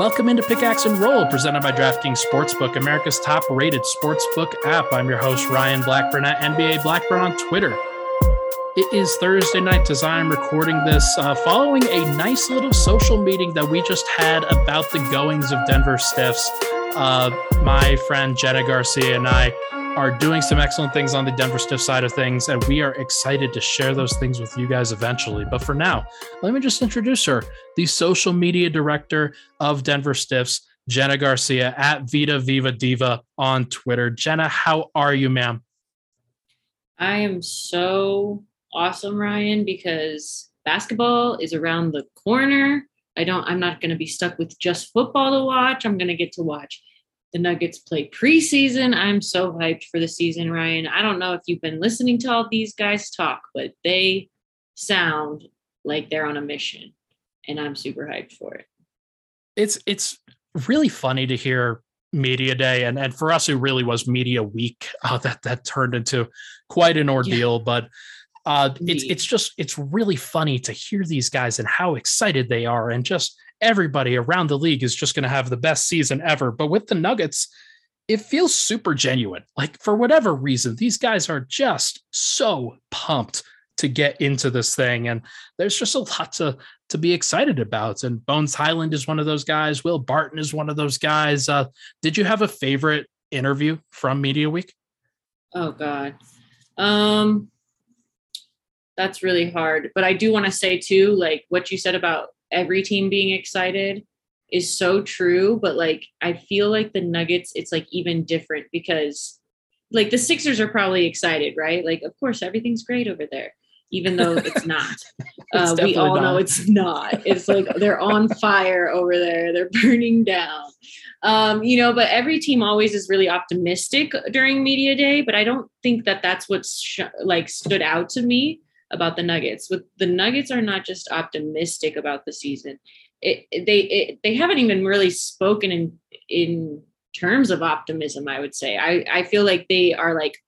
Welcome into Pickaxe and Roll, presented by DraftKings Sportsbook, America's top rated sportsbook app. I'm your host, Ryan Blackburn at NBA Blackburn on Twitter. It is Thursday night as I'm recording this uh, following a nice little social meeting that we just had about the goings of Denver Stiffs. Uh, my friend Jenna Garcia and I are doing some excellent things on the Denver Stiff side of things, and we are excited to share those things with you guys eventually. But for now, let me just introduce her, the social media director of Denver Stiffs, Jenna Garcia at Vita Viva Diva on Twitter. Jenna, how are you, ma'am? I am so awesome, Ryan, because basketball is around the corner. I don't, I'm not going to be stuck with just football to watch. I'm going to get to watch the Nuggets play preseason. I'm so hyped for the season, Ryan. I don't know if you've been listening to all these guys talk, but they sound like they're on a mission, and I'm super hyped for it. It's it's really funny to hear media day and and for us it really was media week uh, that that turned into quite an ordeal yeah. but uh it's it's just it's really funny to hear these guys and how excited they are and just everybody around the league is just going to have the best season ever. But with the Nuggets, it feels super genuine. Like for whatever reason, these guys are just so pumped to get into this thing. And there's just a lot to to be excited about. And Bones Hyland is one of those guys. Will Barton is one of those guys. Uh, did you have a favorite interview from Media Week? Oh God. Um that's really hard. But I do want to say too, like what you said about every team being excited is so true. But like, I feel like the Nuggets, it's like even different because like the Sixers are probably excited, right? Like, of course, everything's great over there, even though it's not. it's uh, we all not. know it's not. It's like they're on fire over there, they're burning down. Um, you know, but every team always is really optimistic during media day. But I don't think that that's what's sh- like stood out to me about the Nuggets. With the Nuggets are not just optimistic about the season. It, they it, they haven't even really spoken in in terms of optimism. I would say I I feel like they are like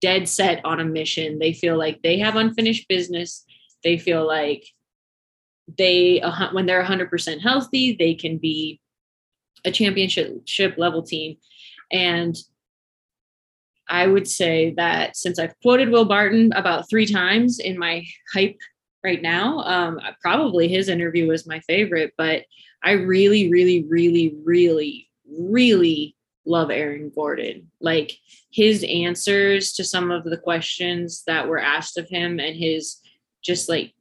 dead set on a mission. They feel like they have unfinished business. They feel like they when they're 100% healthy, they can be a championship level team. And I would say that since I've quoted Will Barton about three times in my hype right now, um, probably his interview was my favorite, but I really, really, really, really, really love Aaron Gordon. Like his answers to some of the questions that were asked of him and his just like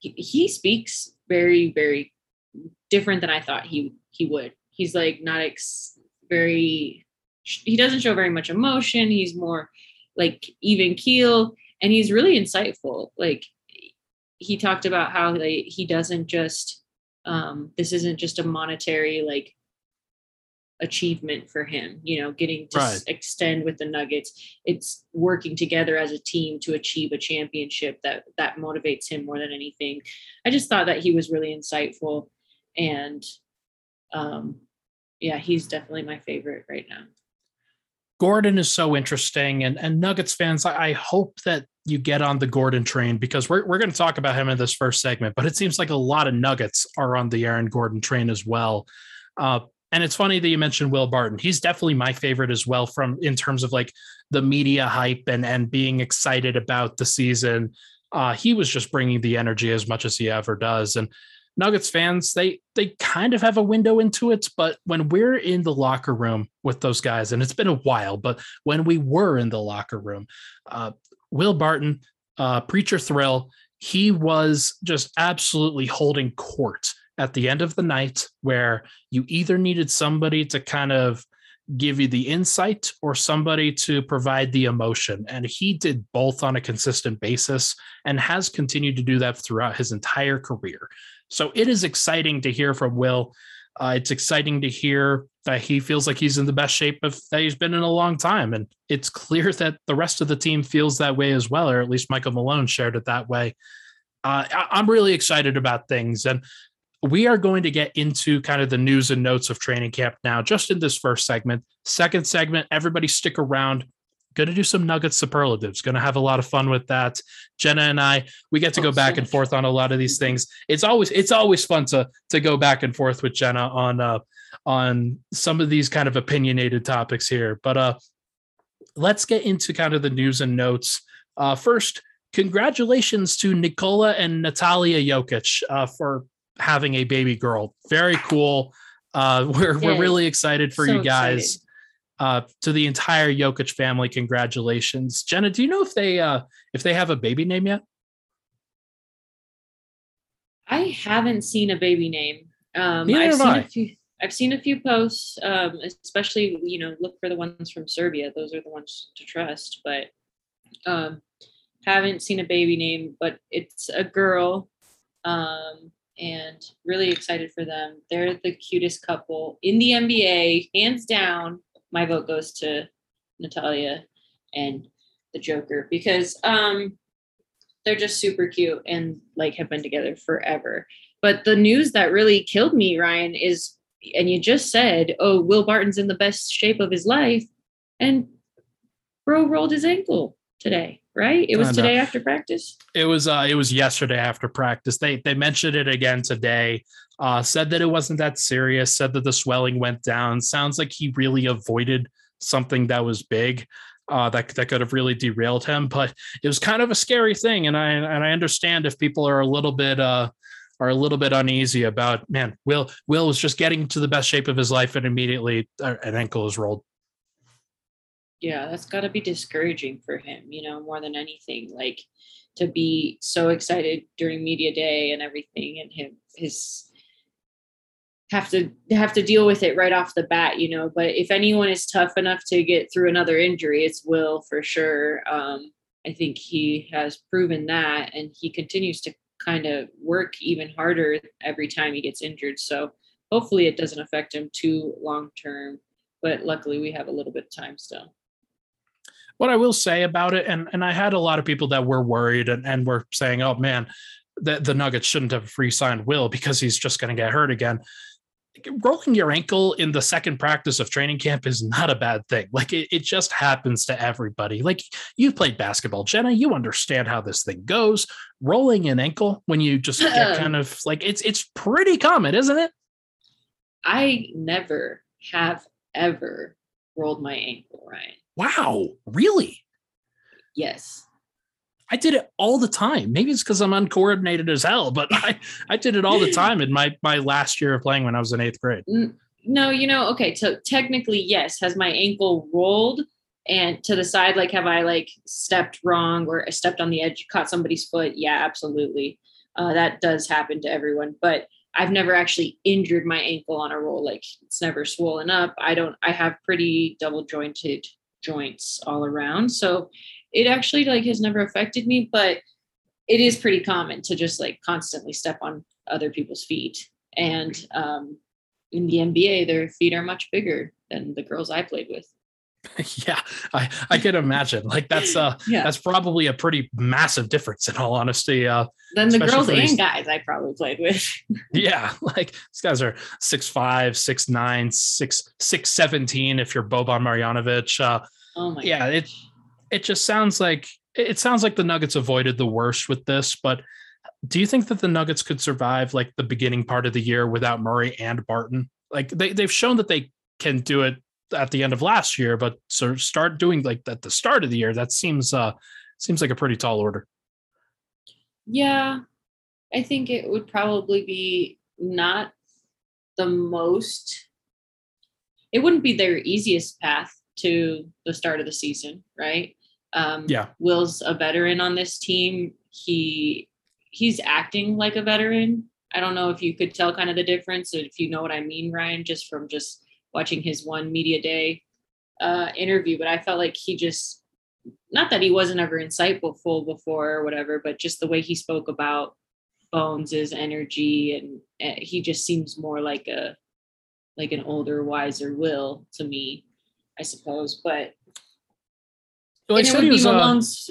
he, speaks very, very different than I thought he he would. He's like not ex- very he doesn't show very much emotion. He's more like even keel and he's really insightful. Like he talked about how like, he doesn't just um, this isn't just a monetary like achievement for him you know getting to right. extend with the nuggets it's working together as a team to achieve a championship that that motivates him more than anything i just thought that he was really insightful and um yeah he's definitely my favorite right now Gordon is so interesting, and and Nuggets fans, I, I hope that you get on the Gordon train because we're we're going to talk about him in this first segment. But it seems like a lot of Nuggets are on the Aaron Gordon train as well. Uh, and it's funny that you mentioned Will Barton. He's definitely my favorite as well, from in terms of like the media hype and and being excited about the season. Uh, he was just bringing the energy as much as he ever does, and Nuggets fans, they they kind of have a window into it, but when we're in the locker room with those guys, and it's been a while, but when we were in the locker room, uh, Will Barton, uh, Preacher Thrill, he was just absolutely holding court at the end of the night, where you either needed somebody to kind of give you the insight or somebody to provide the emotion. And he did both on a consistent basis and has continued to do that throughout his entire career. So it is exciting to hear from Will. Uh, it's exciting to hear that he feels like he's in the best shape of that he's been in a long time. And it's clear that the rest of the team feels that way as well, or at least Michael Malone shared it that way. Uh, I- am really excited about things. And we are going to get into kind of the news and notes of training camp now, just in this first segment. Second segment, everybody stick around going to do some Nuggets superlatives. Going to have a lot of fun with that. Jenna and I, we get to go Oh, back and forth on a lot of these things. It's always it's always fun to to go back and forth with Jenna on uh on some of these kind of opinionated topics here. But uh let's get into kind of the news and notes. Uh first, congratulations to Nikola and Natalia Jokic uh, for having a baby girl. Very cool. Uh, we're we're really excited for So you guys. excited. Uh, to the entire Jokic family, congratulations, Jenna. Do you know if they uh, if they have a baby name yet? I haven't seen a baby name. Um, Neither I've have seen I. a few. I've seen a few posts, um, especially you know, look for the ones from Serbia. Those are the ones to trust. But um, haven't seen a baby name, but it's a girl, um, and really excited for them. They're the cutest couple in the NBA, hands down. My vote goes to Natalia and the Joker because um, they're just super cute and like have been together forever. But the news that really killed me, Ryan, is and you just said, oh, Will Barton's in the best shape of his life. And bro rolled his ankle today, right? It was today after practice. It was uh, it was yesterday after practice. They they mentioned it again today. Uh, said that it wasn't that serious. Said that the swelling went down. Sounds like he really avoided something that was big. Uh, that that could have really derailed him, but it was kind of a scary thing, and I and I understand if people are a little bit uh are a little bit uneasy about man. Will Will was just getting to the best shape of his life, and immediately uh, an ankle is rolled. Yeah, that's got to be discouraging for him, you know, more than anything. Like to be so excited during media day and everything, and him his have to have to deal with it right off the bat, you know. But if anyone is tough enough to get through another injury, it's Will for sure. Um, I think he has proven that, and he continues to kind of work even harder every time he gets injured. So hopefully, it doesn't affect him too long term. But luckily, we have a little bit of time still. What I will say about it, and and I had a lot of people that were worried and, and were saying, "Oh man, the the Nuggets shouldn't have re-signed Will because he's just going to get hurt again." Rolling your ankle in the second practice of training camp is not a bad thing. Like it, it just happens to everybody. Like you've played basketball, Jenna. You understand how this thing goes. Rolling an ankle when you just get kind of like it's it's pretty common, isn't it? I never have ever rolled my ankle, Ryan. Wow, really? Yes. I did it all the time. Maybe it's because I'm uncoordinated as hell, but I, I did it all the time in my my last year of playing when I was in eighth grade. No, you know, okay, so technically, yes. Has my ankle rolled and to the side? Like, have I like stepped wrong or I stepped on the edge, caught somebody's foot? Yeah, absolutely. Uh, that does happen to everyone, but I've never actually injured my ankle on a roll. Like, it's never swollen up. I don't, I have pretty double jointed joints all around. So it actually like has never affected me, but it is pretty common to just like constantly step on other people's feet. And um, in the NBA, their feet are much bigger than the girls I played with. yeah, I I can imagine. Like that's uh Yeah. that's probably a pretty massive difference in all honesty. Uh Then the girls and these- guys I probably played with. yeah, like these guys are six five, six nine, six six seventeen if you're Boban Marjanovic. Uh Oh my yeah, it it just sounds like it sounds like the Nuggets avoided the worst with this, but do you think that the Nuggets could survive like the beginning part of the year without Murray and Barton? Like they they've shown that they can do it at the end of last year, but sort of start doing like at the start of the year, that seems uh seems like a pretty tall order. Yeah, I think it would probably be not the most, it wouldn't be their easiest path to the start of the season, right? Um, Yeah. Will's a veteran on this team. He he's acting like a veteran. I don't know if you could tell kind of the difference, if you know what I mean, Ryan, just from just watching his one media day uh, interview. But I felt like he just not that he wasn't ever insightful full before or whatever, but just the way he spoke about Bones' is energy and uh, he just seems more like a like an older, wiser Will to me, I suppose. But he and it would be was uh, Malone's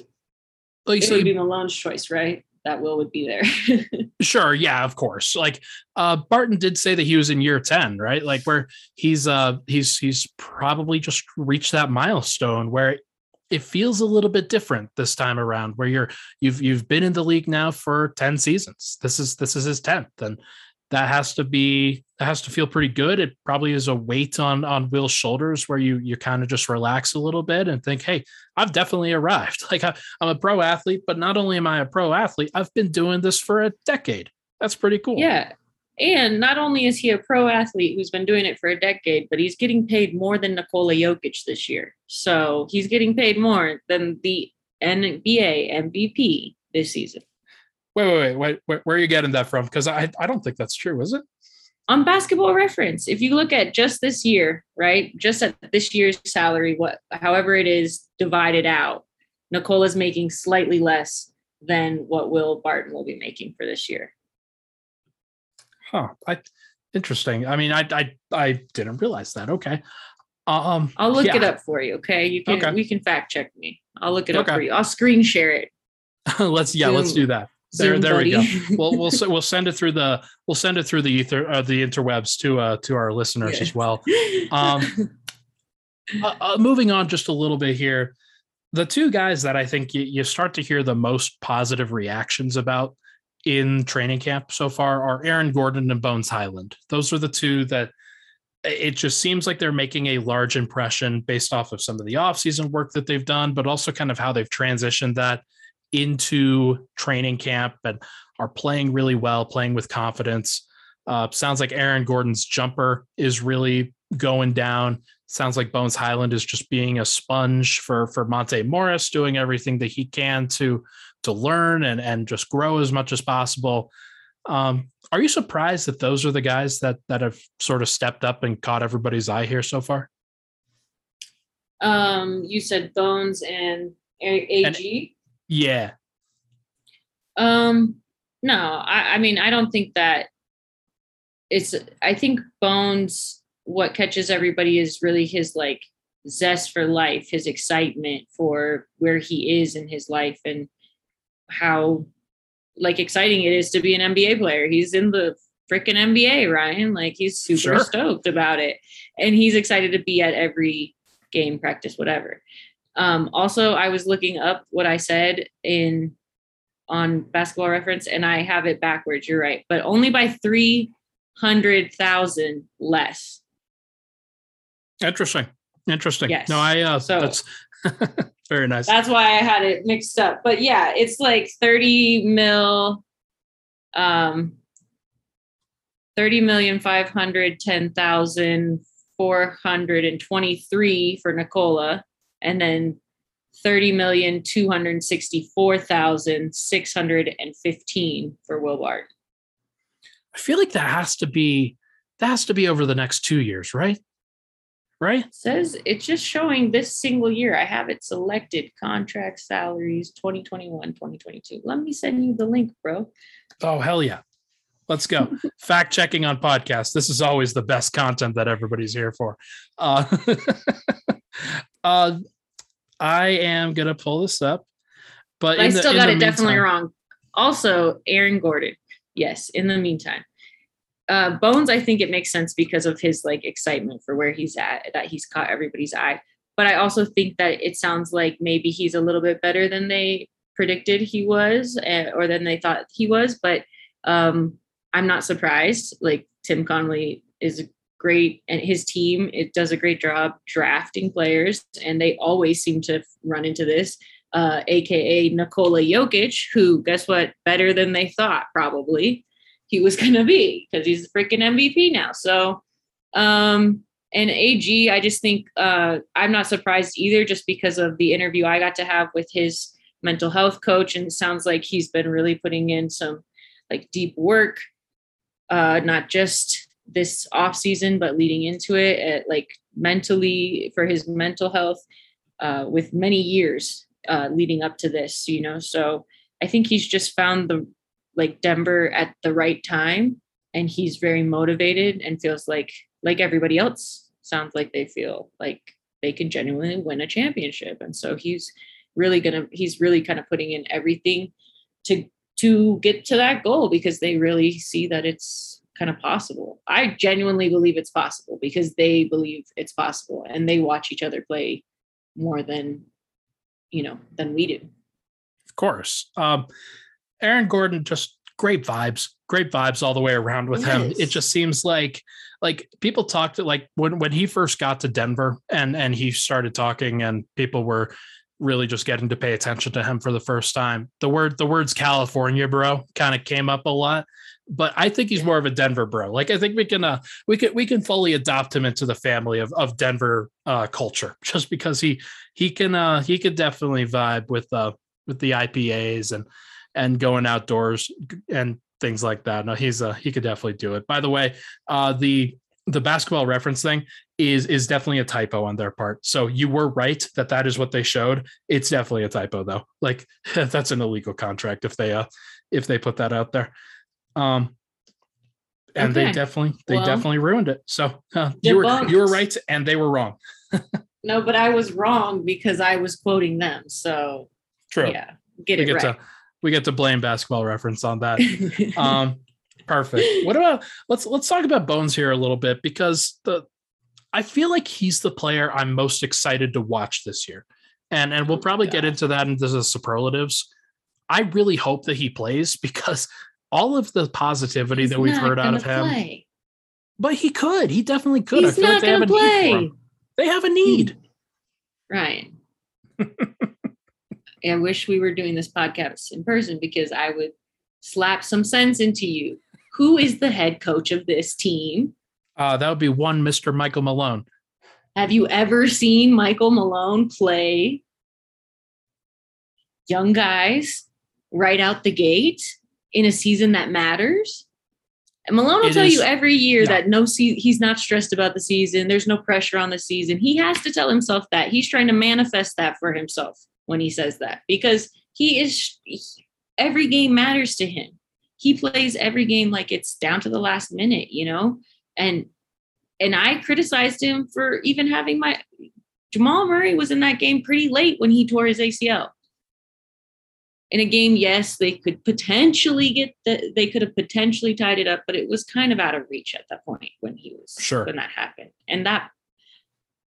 like it said would be Malone's choice, right? That Will would be there. Sure, yeah, of course. Like uh Barton did say that he was in year 10, right? Like where he's uh he's he's probably just reached that milestone where it feels a little bit different this time around where you're you've you've been in the league now for 10 seasons this is this is his 10th and that has to be that has to feel pretty good it probably is a weight on on will's shoulders where you you kind of just relax a little bit and think hey i've definitely arrived like I, i'm a pro athlete but not only am i a pro athlete i've been doing this for a decade that's pretty cool Yeah. And not only is he a pro athlete who's been doing it for a decade, but he's getting paid more than Nikola Jokic this year. So he's getting paid more than the NBA MVP this season. Wait wait wait wait where, where are you getting that from because i i don't think that's true is it On basketball reference, if you look at just this year, right? Just at this year's salary, what however it is divided out, Nikola's making slightly less than what Will Barton will be making for this year. huh i interesting i mean i i, I didn't realize that okay um I'll look yeah. it up for you. Okay. You can Okay. we can fact check me. I'll look it up for you. I'll screen share it. let's yeah let's do that there Zoom there we go buddy. we'll we'll we'll send it through the we'll send it through the ether uh, the interwebs to uh to our listeners Yeah. as well um uh, uh, moving on just a little bit here the two guys that i think you, you start to hear the most positive reactions about in training camp so far are aaron gordon and bones hyland those are the two that it just seems like they're making a large impression based off of some of the offseason work that they've done but also kind of how they've transitioned that into training camp and are playing really well playing with confidence uh, sounds like aaron gordon's jumper is really going down sounds like Bones Hyland is just being a sponge for for Monte Morris, doing everything that he can to to learn and and just grow as much as possible. Um, are you surprised that those are the guys that that have sort of stepped up and caught everybody's eye here so far? um, you said Bones and AG. Yeah, Um, no, I, I mean, I don't think that it's, I think Bones, what catches everybody is really his like zest for life, his excitement for where he is in his life and how like exciting it is to be an NBA player. He's in the freaking NBA, Ryan. Like he's super Sure. stoked about it. And he's excited to be at every game, practice, whatever. Um, also, I was looking up what I said in on basketball reference and I have it backwards. You're right, but only by 300,000 less. interesting, interesting. Yes. No, I uh, So- that's very nice. That's why I had it mixed up. But yeah, it's like 30 mil, um, 30 million 510,423 for Nikola, and then 30 million 264,615 for Will Bart. I feel like that has to be that has to be over the next two years, right? Right? says it's just showing this single year. I have it selected contract salaries 2021, 2022. Let me send you the link, bro. Oh hell yeah. Let's go. Fact checking on podcast. This is always the best content that everybody's here for. Uh, uh, I am gonna pull this up, but But I in the- still got it definitely wrong. Also, Aaron Gordon. Yes, in the meantime. Uh, Bones, I think it makes sense because of his like excitement for where he's at, that he's caught everybody's eye. But I also think that it sounds like maybe he's a little bit better than they predicted he was, uh, or than they thought he was. But um, I'm not surprised. Like Tim Connelly is great, and his team it does a great job drafting players, and they always seem to run into this uh, aka Nikola Jokic, who guess what, better than they thought probably he was going to be because he's a freaking MVP now. So, um, and AG, I just think uh, I'm not surprised either, just because of the interview I got to have with his mental health coach, and it sounds like he's been really putting in some like deep work, uh, not just this off season, but leading into it, at, like mentally for his mental health, uh, with many years uh, leading up to this, you know. So I think he's just found the like Denver at the right time, and he's very motivated and feels like like everybody else sounds like they feel like they can genuinely win a championship, and so he's really gonna he's really kind of putting in everything to to get to that goal because they really see that it's kind of possible. I genuinely believe it's possible because they believe it's possible and they watch each other play more than you know, than we do. Of course. Um, Aaron Gordon just great vibes, great vibes all the way around with him. It just seems like like people talked like when when he first got to Denver and and he started talking and people were really just getting to pay attention to him for the first time. The word the words California bro kind of came up a lot, but I think he's more of a Denver bro. Like I think we can uh we can we can fully adopt him into the family of of Denver uh culture just because he he can uh he could definitely vibe with uh with the IPAs and and going outdoors and things like that. No, he's uh he could definitely do it. By the way, uh the the basketball reference thing is is definitely a typo on their part. So you were right that that is what they showed. It's definitely a typo though. Like that's an illegal contract if they uh if they put that out there. Um and okay. they definitely they well, definitely ruined it. So uh, you were you were right and they were wrong. no, but I was wrong because I was quoting them. So true. Yeah, get we it get right. To, we get to blame basketball reference on that. um Perfect. What about let's let's talk about Bones here a little bit because the I feel like he's the player I'm most excited to watch this year. And and we'll probably yeah. get into that into the superlatives. I really hope that he plays because all of the positivity he's that we've heard out of him. Play. But he could. He definitely could. He's not like they have a play. need. They have a need. Right. I wish we were doing this podcast in person because I would slap some sense into you who is the head coach of this team? Uh, that would be one Mr. Michael Malone. Have you ever seen Michael Malone play young guys right out the gate in a season that matters? And Malone will it tell is, you every year yeah. that no se- he's not stressed about the season. There's no pressure on the season. He has to tell himself that. He's trying to manifest that for himself when he says that because he is he, every game matters to him he plays every game like it's down to the last minute, you know? And and I criticized him for even having my Jamal Murray was in that game pretty late when he tore his ACL. In a game, yes, they could potentially get the they could have potentially tied it up, but it was kind of out of reach at that point when he was sure when that happened. And that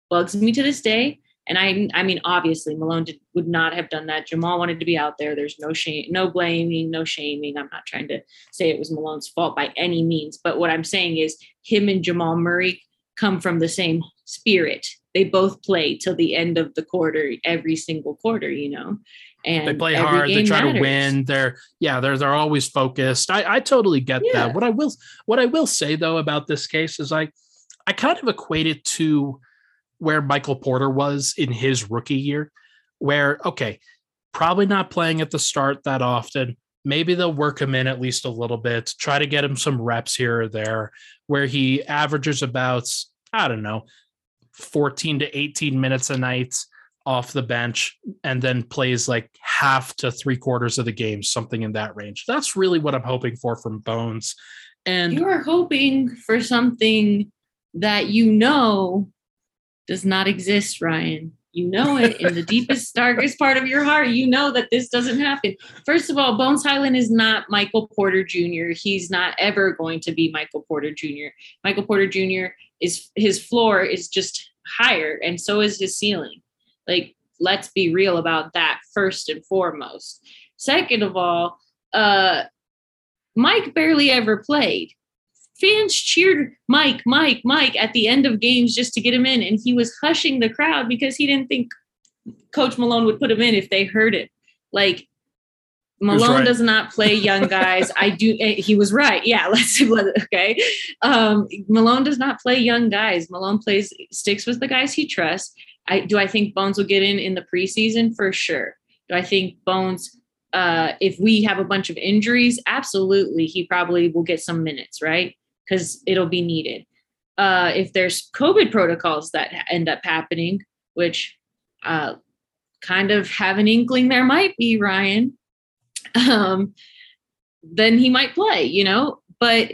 bugs me to this day. And I, I mean, obviously Malone did, would not have done that. Jamal wanted to be out there. There's no shame, no blaming, no shaming. I'm not trying to say it was Malone's fault by any means, but what I'm saying is him and Jamal Murray come from the same spirit. They both play till the end of the quarter, every single quarter, you know. And they play hard. They try matters. to win. They're yeah. They're they're always focused. I I totally get yeah. that. What I will what I will say though about this case is I I kind of equate it to where Michael Porter was in his rookie year, where, okay, probably not playing at the start that often. Maybe they'll work him in at least a little bit, try to get him some reps here or there, where he averages about, I don't know, 14 to 18 minutes a night off the bench and then plays like half to three quarters of the game, something in that range. That's really what I'm hoping for from Bones. And you are hoping for something that you know does not exist, Ryan. You know it in the deepest, darkest part of your heart. You know that this doesn't happen. First of all, Bones Hyland is not Michael Porter Jr. He's not ever going to be Michael Porter Jr. Michael Porter Jr. is his floor is just higher, and so is his ceiling. Like, let's be real about that first and foremost. Second of all, uh, Mike barely ever played fans cheered Mike, Mike, Mike at the end of games just to get him in. And he was hushing the crowd because he didn't think Coach Malone would put him in if they heard it. Like, Malone right. does not play young guys. I do. Eh, he was right. Yeah. Let's see. okay. Um, Malone does not play young guys. Malone plays sticks with the guys he trusts. I do. I think Bones will get in in the preseason for sure. Do I think Bones? Uh, if we have a bunch of injuries, absolutely, he probably will get some minutes. Right because it'll be needed. Uh, if there's COVID protocols that end up happening, which uh, kind of have an inkling there might be, Ryan, um, then he might play, you know. But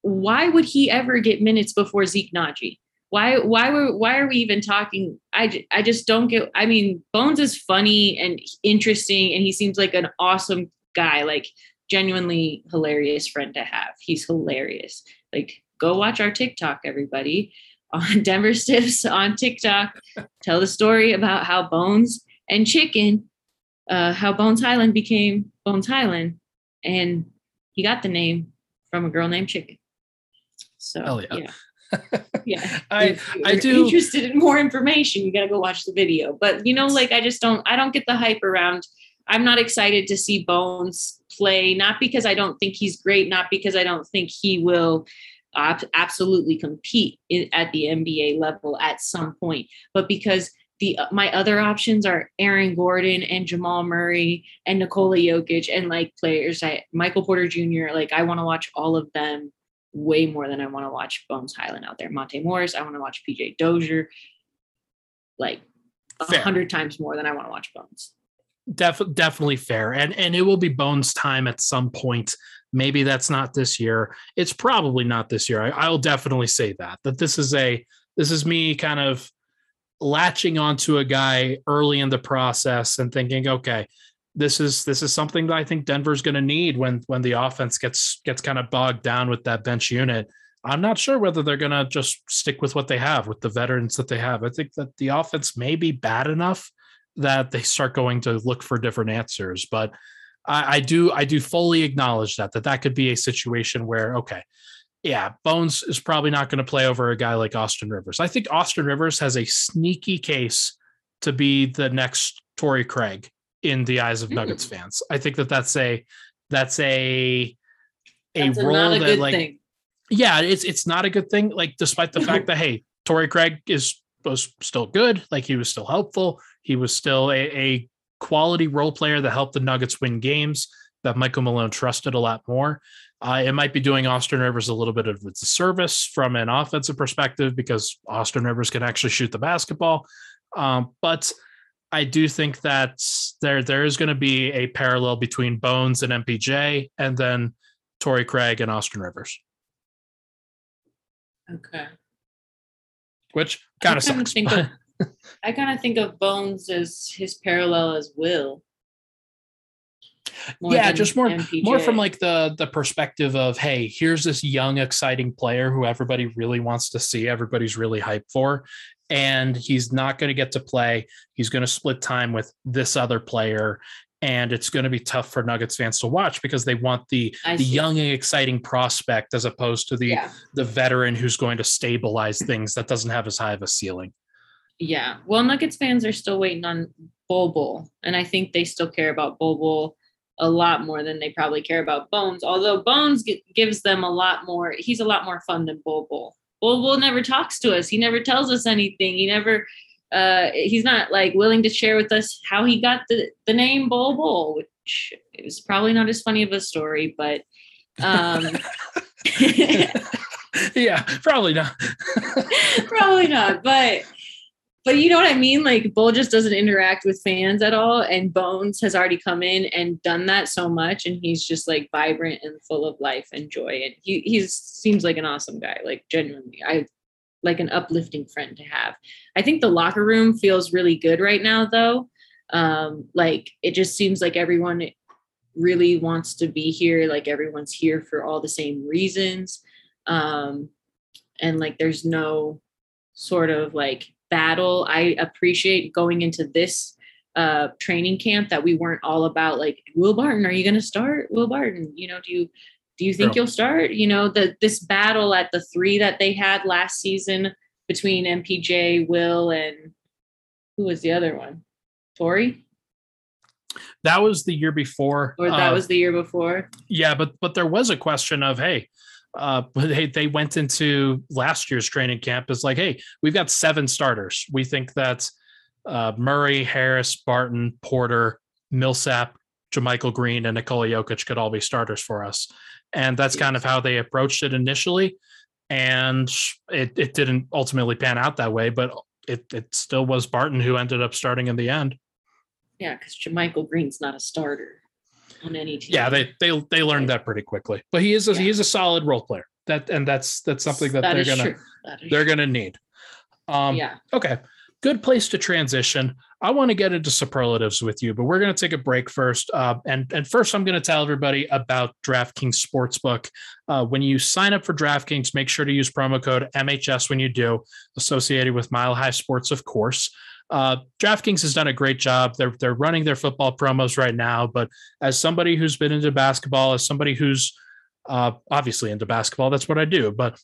why would he ever get minutes before Zeke Nnaji? Why why were why are we even talking? I, I just don't get. I mean, Bones is funny and interesting, and he seems like an awesome guy, like genuinely hilarious friend to have. He's hilarious. Like, go watch our TikTok, everybody, on Denver Stiffs on TikTok. Tell the story about how Bones and chicken, uh, how Bones Hyland became Bones Hyland, and he got the name from a girl named Chicken. So Hell yeah. yeah. Yeah. I If I you're do interested in more information, you gotta go watch the video. But you know, like I just don't I don't get the hype around. I'm not excited to see Bones play, not because I don't think he's great, not because I don't think he will ab- absolutely compete in, at the NBA level at some point, but because the uh, my other options are Aaron Gordon and Jamal Murray and Nikola Jokic and like players like Michael Porter Jr. Like I want to watch all of them way more than I want to watch Bones Hyland out there. Monte Morris, I want to watch PJ Dozier, like a hundred times more than I want to watch Bones. def- definitely fair and and it will be bones time at some point. Maybe that's not this year. It's probably not this year. I, i'll definitely say that that this is a this is me kind of latching onto a guy early in the process and thinking okay this is this is something that i think denver's going to need when when the offense gets gets kind of bogged down with that bench unit i'm not sure whether they're going to just stick with what they have with the veterans that they have i think that the offense may be bad enough that they start going to look for different answers. But I, I do I do fully acknowledge that that that could be a situation where okay, yeah, Bones is probably not going to play over a guy like Austin Rivers. I think Austin Rivers has a sneaky case to be the next Torrey Craig in the eyes of Mm. Nuggets fans. I think that that's a that's a a That's role a that like thing. yeah, it's it's not a good thing. Like, despite the fact that hey, Torrey Craig is was still good, like he was still helpful. He was still a, a quality role player that helped the Nuggets win games that Michael Malone trusted a lot more. Uh, it might be doing Austin Rivers a little bit of a disservice from an offensive perspective because Austin Rivers can actually shoot the basketball. Um, but I do think that there there is going to be a parallel between Bones and MPJ, and then Torrey Craig and Austin Rivers, Okay. which kind of sucks. think of- I kind of think of Bones as his parallel as Will. More yeah, just more MPJ. more from like the the perspective of hey, here's this young exciting player who everybody really wants to see, everybody's really hyped for, and he's not going to get to play. He's going to split time with this other player. And it's going to be tough for Nuggets fans to watch because they want the I the see. young and exciting prospect as opposed to the yeah. the veteran who's going to stabilize things that doesn't have as high of a ceiling. Yeah. Well, Nuggets fans are still waiting on Bol, and I think they still care about Bol a lot more than they probably care about Bones. Although Bones gi- gives them a lot more. He's a lot more fun than Bol Bol never talks to us. He never tells us anything. He never. Uh, he's not like willing to share with us how he got the the name Bol Bol, which is probably not as funny of a story, but. Um, yeah, probably not. Probably not, but but you know what I mean? Like Bol just doesn't interact with fans at all. And Bones has already come in and done that so much. And he's just like vibrant and full of life and joy. And he he's seems like an awesome guy, like genuinely. I like an uplifting friend to have. I think the locker room feels really good right now though. Um, like it just seems like everyone really wants to be here, like everyone's here for all the same reasons. Um, and like there's no sort of like battle. I appreciate going into this uh training camp that we weren't all about like Will Barton, are you gonna start? Will Barton, you know, do you do you think you'll start? You know, the this battle at the three that they had last season between MPJ, Will, and who was the other one? Torrey? That was the year before. Or that uh, was the year before? Yeah, but but there was a question of hey, uh, but they they went into last year's training camp as like hey, we've got seven starters. We think that uh, Murray, Harris, Barton, Porter, Millsap, JaMychal Green, and Nikola Jokic could all be starters for us, and that's kind of how they approached it initially, and it it didn't ultimately pan out that way, but it it still was Barton who ended up starting in the end. Yeah, because JaMychal Green's not a starter on any team. Yeah, they they they learned that pretty quickly. But he is a, he is a solid role player. That and that's that's something that, That they're gonna. They're true. gonna need. Um yeah. okay. Good place to transition. I want to get into superlatives with you, but we're going to take a break first. Uh, and and first, I'm going to tell everybody about DraftKings Sportsbook. Uh, when you sign up for DraftKings, make sure to use promo code MHS when you do, associated with Mile High Sports, of course. Uh, DraftKings has done a great job. They're they're running their football promos right now, but as somebody who's been into basketball, as somebody who's uh, obviously into basketball, that's what I do. But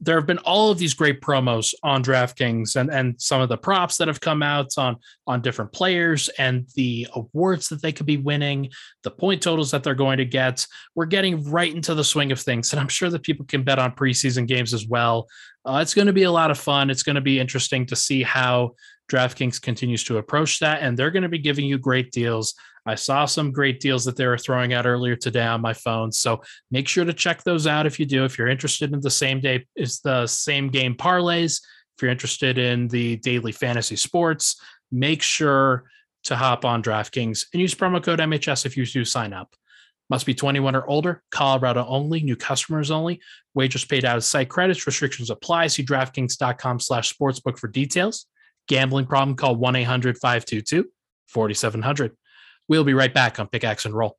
there have been all of these great promos on DraftKings and and some of the props that have come out on on different players and the awards that they could be winning, the point totals that they're going to get. We're getting right into the swing of things, and I'm sure that people can bet on preseason games as well. Uh, it's going to be a lot of fun. It's going to be interesting to see how DraftKings continues to approach that, and they're going to be giving you great deals. I saw some great deals that they were throwing out earlier today on my phone. So make sure to check those out if you do. If you're interested in the same day, is the same game parlays. If you're interested in the daily fantasy sports, make sure to hop on DraftKings and use promo code MHS if you do sign up. Must be 21 or older, Colorado only, new customers only. Wagers paid out of site credits, restrictions apply. See DraftKings.com slash sportsbook for details. Gambling problem, call 1 800 522 4700. We'll be right back on Pickaxe and Roll.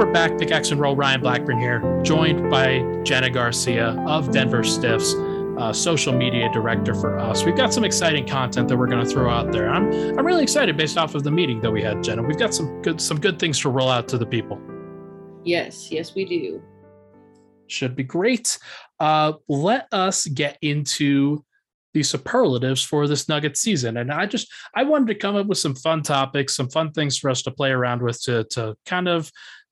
We're back. Pickaxe and Roll. Ryan Blackburn here, joined by Jenna Garcia of Denver Stiffs, uh, social media director for us. We've got some exciting content that we're going to throw out there. I'm I'm really excited based off of the meeting that we had, Jenna. We've got some good some good things to roll out to the people. Yes, yes, we do. Should be great. Uh, let us get into the superlatives for this Nugget season. And I just I wanted to come up with some fun topics, some fun things for us to play around with to to kind of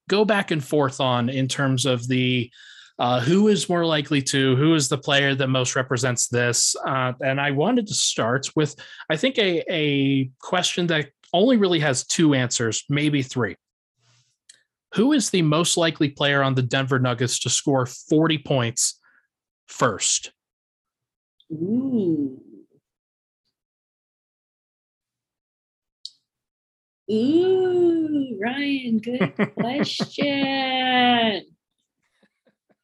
go back and forth on in terms of the uh, who is more likely to, who is the player that most represents this. Uh, and I wanted to start with, I think, a, a question that only really has two answers, maybe three. Who is the most likely player on the Denver Nuggets to score 40 points first? Ooh. Ooh, Ryan, good question.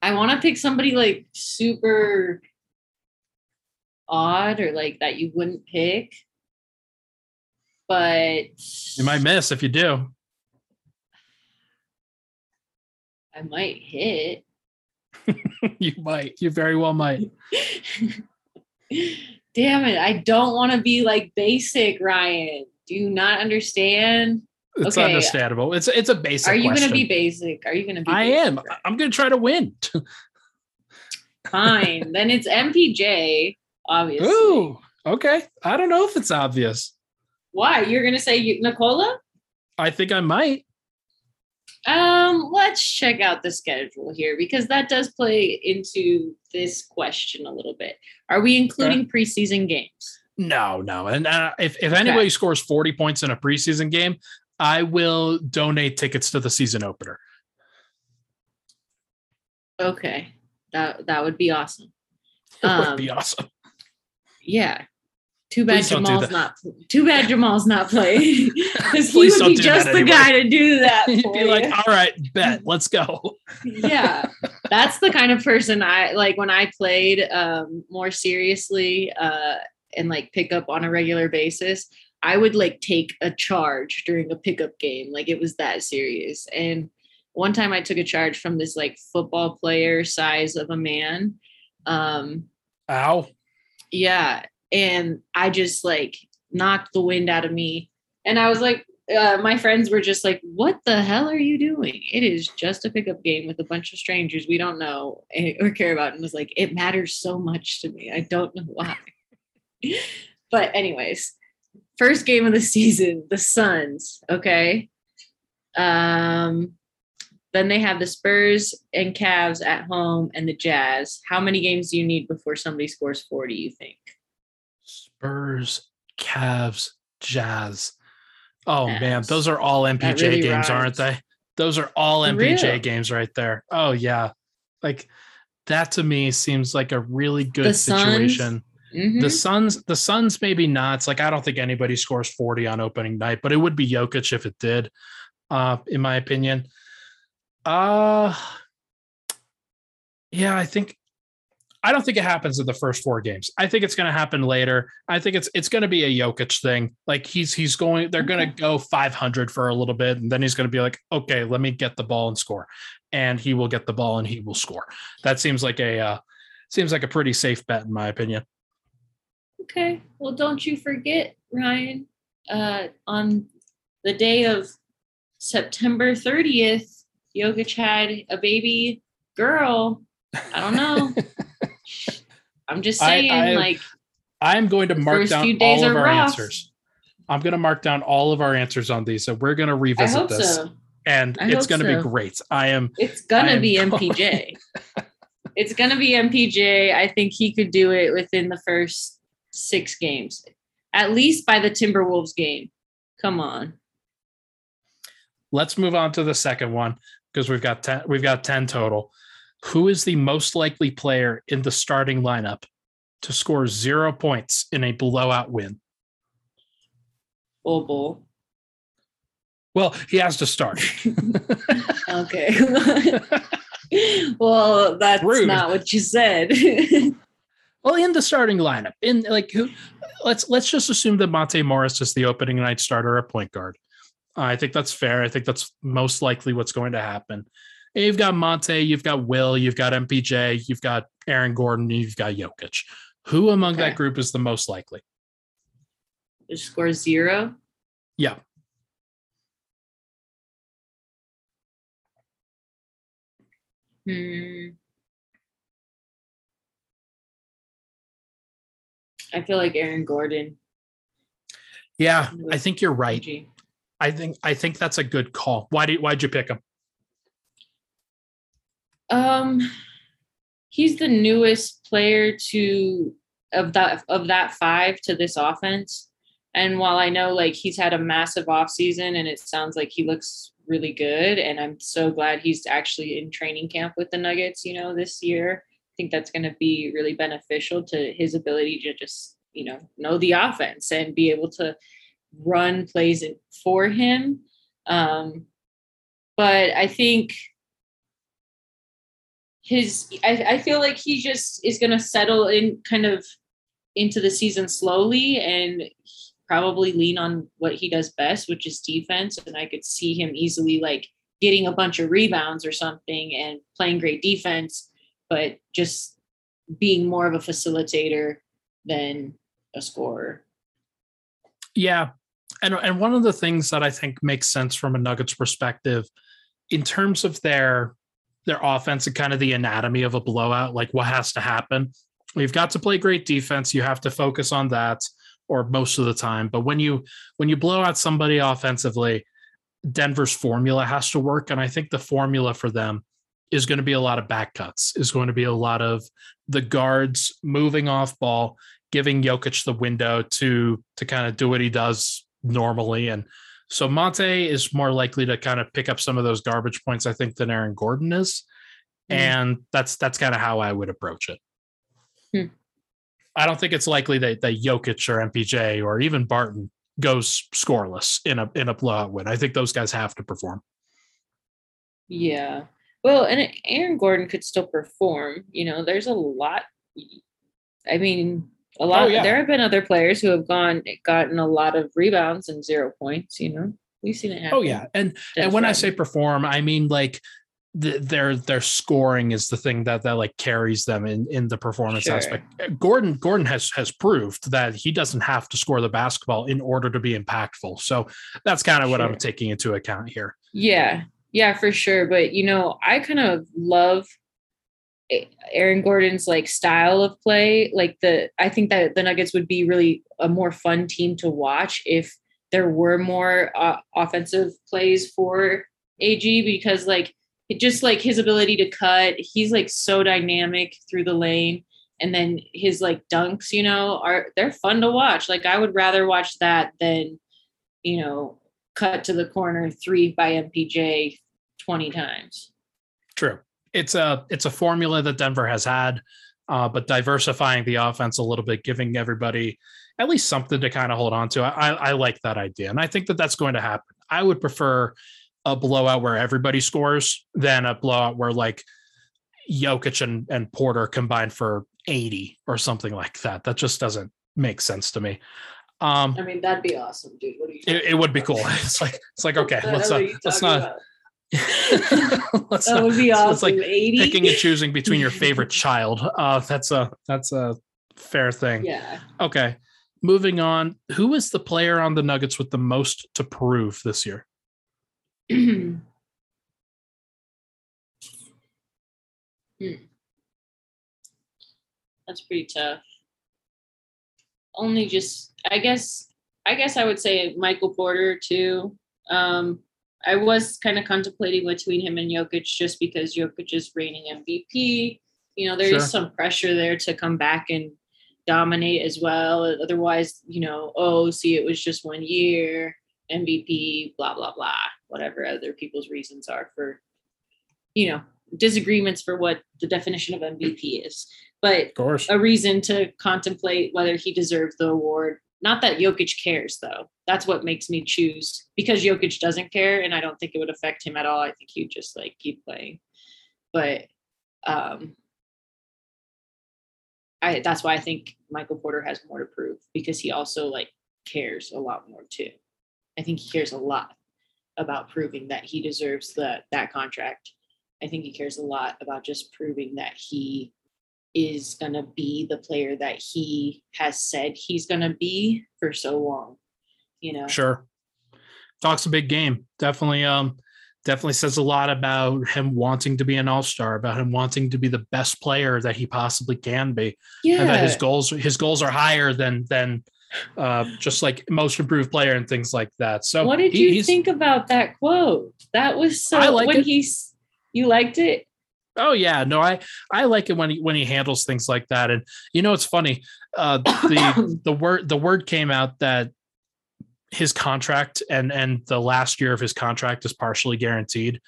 I want to pick somebody like super odd or like that you wouldn't pick. But You might miss if you do. I might hit. you might. You very well might. Damn it. I don't want to be like basic, Ryan. Do you not understand? It's Okay. understandable. It's it's a basic. Are you going to be basic? Are you going to be I basic, am. I'm going to try to win. Fine. then it's MPJ, obviously. Ooh, okay. I don't know if it's obvious. Why? You're going to say you- Nikola? I think I might. Um, let's check out the schedule here because that does play into this question a little bit. Are we including preseason games? No, no. And uh, if if anybody scores 40 points in a preseason game, I will donate tickets to the season opener. Okay. That that would be awesome. It would Um, be awesome. Yeah. Too bad Please Jamal's not too bad Jamal's not playing. Because he would be just the anyway. guy to do that. For be like, all right, bet, let's go. yeah that's the kind of person i like when i played um more seriously uh and like pick up on a regular basis i would like take a charge during a pickup game like it was that serious. And one time i took a charge from this like football player size of a man um Ow. yeah and i just like knocked the wind out of me. And i was like uh, my friends were just like what the hell are you doing? It is just a pickup game with a bunch of strangers. We don't know eh, or care about. And was like it matters so much to me. I don't know why but anyways first game of the season the suns okay um then they have the spurs and Cavs at home and the jazz how many games do you need before somebody scores 40 you think Spurs, Cavs, Jazz. Oh man, those are all MPJ really games, aren't they? Those are all MPJ real. games right there. Oh yeah. Like that to me seems like a really good The Suns? Mhm. The Suns, the Suns maybe not. It's like I don't think anybody scores 40 on opening night, but it would be Jokic if it did, uh, in my opinion. Uh Yeah, I think I don't think it happens in the first four games. I think it's going to happen later. I think it's it's going to be a Jokic thing. Like he's he's going they're going to go 500 for a little bit and then he's going to be like, "Okay, let me get the ball and score." And he will get the ball and he will score. That seems like a uh, seems like a pretty safe bet in my opinion. Okay. Well, don't you forget, Ryan, uh, on the day of September 30th, Jokic had a baby girl. I don't know. I'm just saying, I, I, like, I'm going to mark down all of our rough. answers. I'm going to mark down all of our answers on these. So we're going to revisit this. So. And I it's going to so. be great. I am. It's going to be MPJ. it's going to be MPJ. I think he could do it within the first six games, at least by the Timberwolves game. Come on. Let's move on to the second one because we've got 10, we've got 10 total. Who is the most likely player in the starting lineup to score zero points in a blowout win? Bol Bol. Well, he has to start. okay. well, that's Rude. not what you said. well, in the starting lineup, in like who let's let's just assume that Monte Morris is the opening night starter at point guard. I think that's fair. I think that's most likely what's going to happen. And you've got Monte, you've got Will, you've got MPJ, you've got Aaron Gordon, you've got Jokic. Who among okay. that group is the most likely? Score zero? Yeah. Hmm. I feel like Aaron Gordon. Yeah, I think you're right. I think I think that's a good call. Why did why'd you pick him? Um, he's the newest player to of that of that five to this offense. And while I know like he's had a massive offseason and it sounds like he looks really good, and I'm so glad he's actually in training camp with the Nuggets, you know, this year. I think that's going to be really beneficial to his ability to just, you know, know the offense and be able to run plays for him. Um, but I think his I, I feel like he just is going to settle in kind of into the season slowly and probably lean on what he does best which is defense and i could see him easily like getting a bunch of rebounds or something and playing great defense but just being more of a facilitator than a scorer yeah and and one of the things that i think makes sense from a nuggets perspective in terms of their their offense and kind of the anatomy of a blowout, like what has to happen. We've got to play great defense. You have to focus on that, or most of the time. But when you when you blow out somebody offensively, Denver's formula has to work, and I think the formula for them is going to be a lot of back cuts. Is going to be a lot of the guards moving off ball, giving Jokic the window to to kind of do what he does normally, and so Monte is more likely to kind of pick up some of those garbage points, I think, than Aaron Gordon is. Mm. And that's that's kind of how I would approach it. Hmm. I don't think it's likely that, that Jokic or MPJ or even Barton goes scoreless in a in a blowout win. I think those guys have to perform. Yeah. Well, and Aaron Gordon could still perform. You know, there's a lot. I mean, a lot. Oh, yeah. There have been other players who have gone gotten a lot of rebounds and zero points. You know, we've seen it oh, happen. Oh yeah, and and when I say perform, I mean like the, their their scoring is the thing that that like carries them in in the performance sure. aspect. Uh, Gordon Gordon has has proved that he doesn't have to score the basketball in order to be impactful. So that's kind of sure. what I'm taking into account here. Yeah. Yeah, for sure. But you know, I kind of love Aaron Gordon's like style of play, like the I think that the Nuggets would be really a more fun team to watch if there were more uh, offensive plays for AG because like it just like his ability to cut, he's like so dynamic through the lane and then his like dunks, you know, are they're fun to watch. Like I would rather watch that than you know, cut to the corner 3 by MPJ 20 times. True it's a it's a formula that Denver has had, uh, but diversifying the offense a little bit, giving everybody at least something to kind of hold on to. I, I like that idea, and I think that that's going to happen. I would prefer a blowout where everybody scores than a blowout where like Jokic and, and Porter combined for 80 or something like that. That just doesn't make sense to me. Um, I mean, that'd be awesome, dude. What are you? It, it, would be cool. It's like it's like okay, let's uh, let's not. let's that not, would be awesome. It's like 80? picking and choosing between your favorite child. Uh, that's a that's a fair thing. Yeah. Okay. Moving on. Who is the player on the Nuggets with the most to prove this year? hmm. That's pretty tough. Only just, I guess, I guess I would say Michael Porter too. Um, I was kind of contemplating between him and Jokic just because Jokic is reigning MVP. You know, there sure. is some pressure there to come back and dominate as well. Otherwise, you know, oh, see, it was just one year, MVP, blah, blah, blah, whatever other people's reasons are for, you know, disagreements for what the definition of MVP is. But of course. a reason to contemplate whether he deserves the award. Not that Jokic cares, though. That's what makes me choose because Jokic doesn't care, and I don't think it would affect him at all. I think he'd just like keep playing. But um, I that's why I think Michael Porter has more to prove because he also like cares a lot more too. I think he cares a lot about proving that he deserves the that contract. I think he cares a lot about just proving that he is going to be the player that he has said he's going to be for so long, you know. Sure. Talks a big game. Definitely um definitely says a lot about him wanting to be an all-star about him wanting to be the best player that he possibly can be yeah. and that his goals his goals are higher than than uh, just like most improved player and things like that so what did he, you think about that quote that was so I like when it. he's you liked it Oh yeah, no, I I like it when he when he handles things like that. And you know, it's funny. Uh, the the word the word came out that his contract and and the last year of his contract is partially guaranteed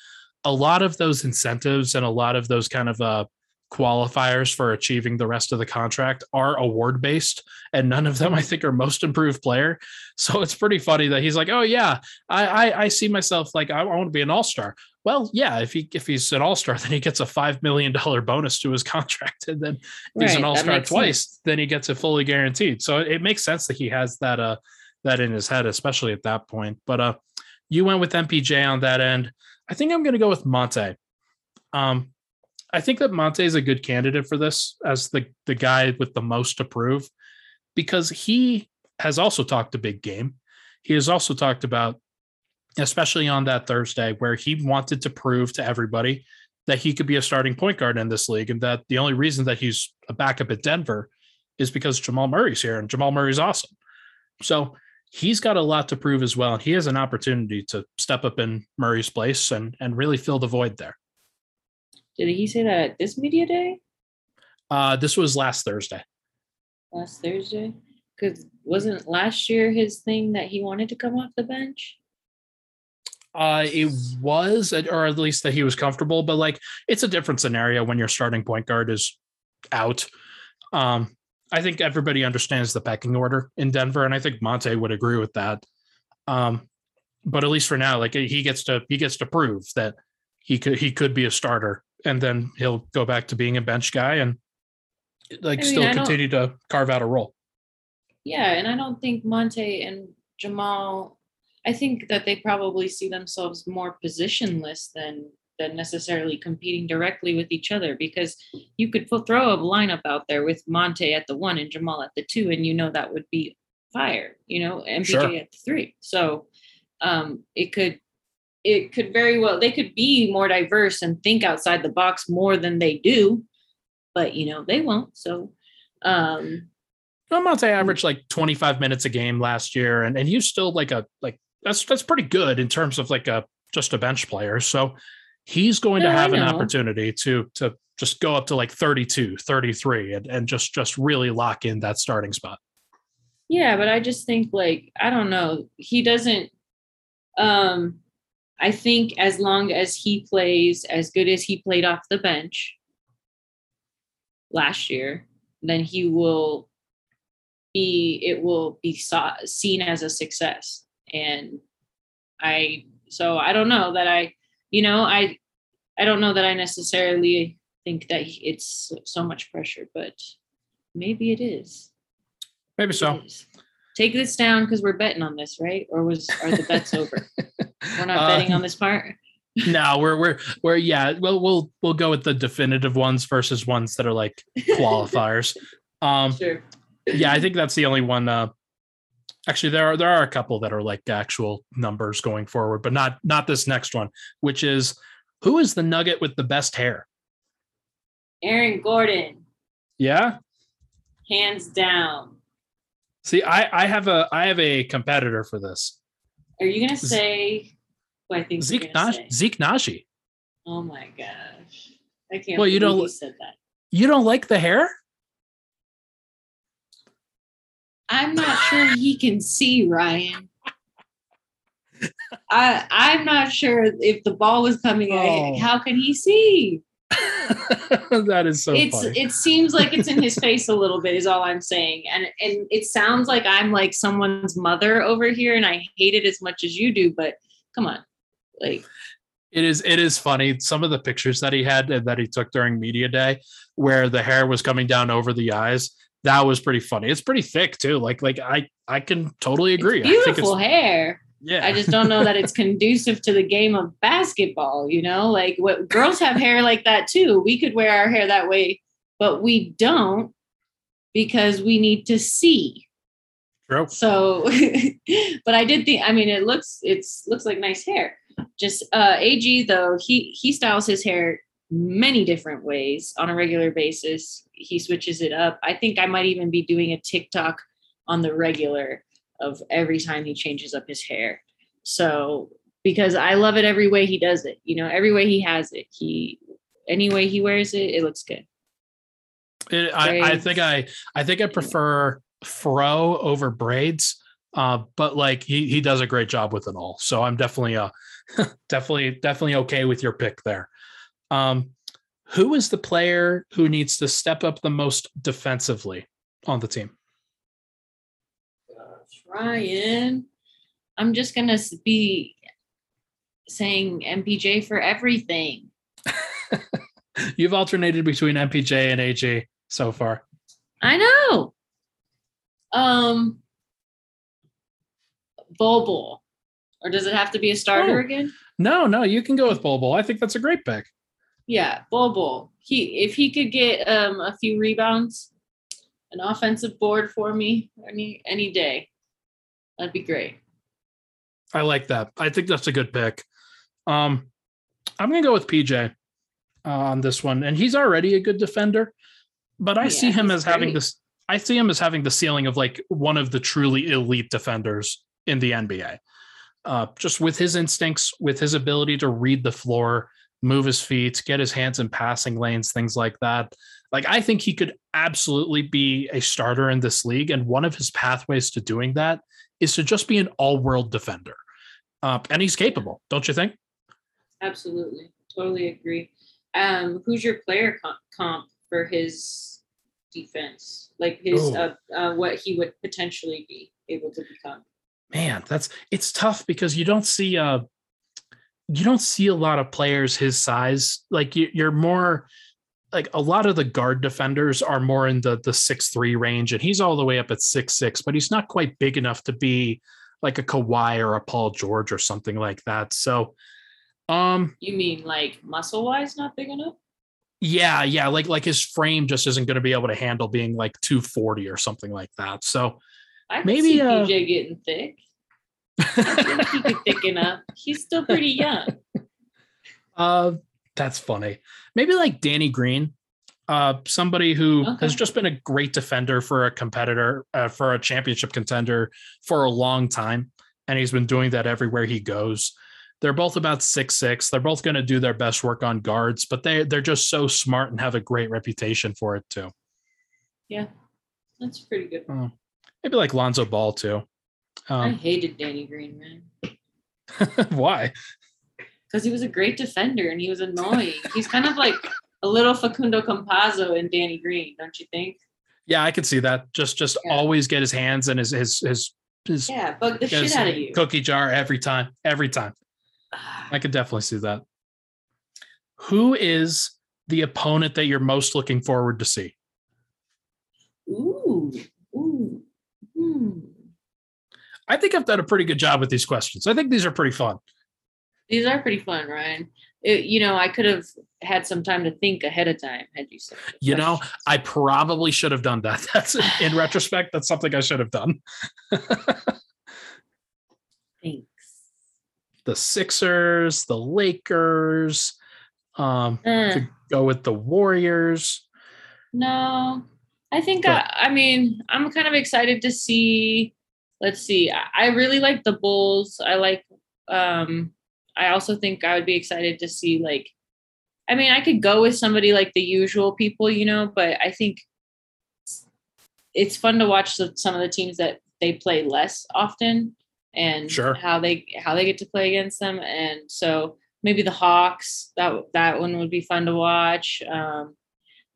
a lot of those incentives and a lot of those kind of uh, qualifiers for achieving the rest of the contract are award based and none of them i think are most improved player so it's pretty funny that he's like oh yeah i i, I see myself like i, I want to be an all-star well yeah if he if he's an all-star then he gets a five million dollar bonus to his contract and then if right, he's an all-star twice sense. then he gets it fully guaranteed so it, it makes sense that he has that uh that in his head, especially at that point. But uh, you went with MPJ on that end. I think I'm going to go with Monte. Um, I think that Monte is a good candidate for this as the the guy with the most to prove, because he has also talked a big game. He has also talked about, especially on that Thursday, where he wanted to prove to everybody that he could be a starting point guard in this league, and that the only reason that he's a backup at Denver is because Jamal Murray's here, and Jamal Murray's awesome. So he's got a lot to prove as well. And he has an opportunity to step up in Murray's place and and really fill the void there. Did he say that at this media day? Uh, this was last Thursday. Last Thursday? Because wasn't last year his thing that he wanted to come off the bench? Uh, it was, or at least that he was comfortable, but like it's a different scenario when your starting point guard is out. Um, I think everybody understands the pecking order in Denver, and I think Monte would agree with that. Um, but at least for now, like he gets to he gets to prove that he could he could be a starter, and then he'll go back to being a bench guy and like I mean, still continue to carve out a role. Yeah, and I don't think Monte and Jamal. I think that they probably see themselves more positionless than than necessarily competing directly with each other because you could throw a lineup out there with Monte at the one and Jamal at the two, and you know that would be fire, you know, MPJ sure. at the three. So um, it could it could very well they could be more diverse and think outside the box more than they do, but you know they won't. So um well, Monte average like 25 minutes a game last year, and and he's still like a like that's that's pretty good in terms of like a just a bench player. So he's going to have an opportunity to to just go up to like 32 33 and, and just just really lock in that starting spot yeah but i just think like i don't know he doesn't um i think as long as he plays as good as he played off the bench last year then he will be it will be saw, seen as a success and i so i don't know that i you know, I I don't know that I necessarily think that it's so much pressure, but maybe it is. Maybe so. is. Take this down because we're betting on this, right? Or was are the bets over? We're not Uh, betting on this part. no, we're we're we're yeah. We'll we'll we'll go with the definitive ones versus ones that are like qualifiers. um, Sure. yeah, I think that's the only one. Uh, actually, there are there are a couple that are like actual numbers going forward, but not not this next one, which is who is the nugget with the best hair? Aaron Gordon, Yeah. hands down. See, I I have a I have a competitor for this. Are you gonna say what I think Zeke you're gonna Naj- say? Zeke Nnaji. Oh my gosh. I can't Well, you believe don't- you said that. You don't like the hair? I'm not sure he can see, Ryan. I I'm not sure if the ball was coming. Oh. How can he see? that is so it's funny. it seems like it's in his face a little bit is all I'm saying. And and it sounds like I'm like someone's mother over here and I hate it as much as you do, but come on. Like It is it is funny. Some of the pictures that he had and that he took during media day, where the hair was coming down over the eyes, that was pretty funny. It's pretty thick too. Like like I I can totally agree. it's I think beautiful hair. Yeah. I just don't know that it's conducive to the game of basketball, you know? Like what girls have hair like that too. We could wear our hair that way, but we don't because we need to see. True. So but I did think I mean it looks it's looks like nice hair. Just uh AG though, he he styles his hair many different ways on a regular basis. He switches it up. I think I might even be doing a TikTok on the regular of every time he changes up his hair. So because I love it every way he does it. You know, every way he has it. He any way he wears it, it looks good. It, I, I think I I think I prefer fro over braids. Uh, but like he he does a great job with it all. So I'm definitely uh definitely definitely okay with your pick there. Um who is the player who needs to step up the most defensively on the team? Ryan, I'm just gonna be saying MPJ for everything. You've alternated between MPJ and AJ so far. I know. Um, Bobo, or does it have to be a starter Oh. again? No, no, you can go with Bobo. I think that's a great pick. Yeah, Bobo. He if he could get um a few rebounds, an offensive board for me any any day, that'd be great. I like that. I think that's a good pick. Um, I'm gonna go with PJ uh, on this one, and he's already a good defender, but I Yeah, see him as having this. I see him as having the ceiling of like one of the truly elite defenders in the NBA. Uh, just with his instincts, with his ability to read the floor, move his feet, get his hands in passing lanes, things like that. Like I think he could absolutely be a starter in this league, and one of his pathways to doing that is to just be an all-world defender. Uh, and he's capable, don't you think? Absolutely, totally agree. Um, who's your player comp, comp for his defense? Like his Oh. uh, uh, what he would potentially be able to become. Man, that's it's tough because you don't see uh you don't see a lot of players his size. Like you, you're more like a lot of the guard defenders are more in the the six three range, and he's all the way up at six six, but he's not quite big enough to be like a Kawhi or a Paul George or something like that. So, um, You mean like muscle wise, not big enough? yeah, yeah, like like his frame just isn't going to be able to handle being like two forty or something like that. So I Maybe, see uh, PJ getting thick. I think he could thicken up. He's still pretty young. Uh, that's funny. Maybe like Danny Green, uh, somebody who Okay. has just been a great defender for a competitor, uh, for a championship contender for a long time, and he's been doing that everywhere he goes. They're both about six six. They're both going to do their best work on guards, but they they're just so smart and have a great reputation for it too. Yeah, that's pretty good. Maybe like Lonzo Ball too. I Um, hated Danny Green, man. why? Because he was a great defender and he was annoying. He's kind of like a little Facundo Campazzo and Danny Green, don't you think? Yeah, I could see that. Just just Yeah. always get his hands and his his his his Yeah, bug the shit out of you. cookie jar every time. Every time. I could definitely see that. Who is the opponent that you're most looking forward to see? Ooh, ooh, hmm. I think I've done a pretty good job with these questions. I think these are pretty fun. These are pretty fun, Ryan. It, you know, I could have had some time to think ahead of time had you said. You know. I probably should have done that. That's in retrospect, that's something I should have done. Thanks. the Sixers, the Lakers, um, Eh. could go with the Warriors. No, I think But- I, I mean I'm kind of excited to see. Let's see. I, I really like the Bulls. I like. um I also think I would be excited to see like. I mean, I could go with somebody like the usual people, you know, but I think it's fun to watch the, some of the teams that they play less often and Sure. how they how they get to play against them and so maybe the hawks that that one would be fun to watch um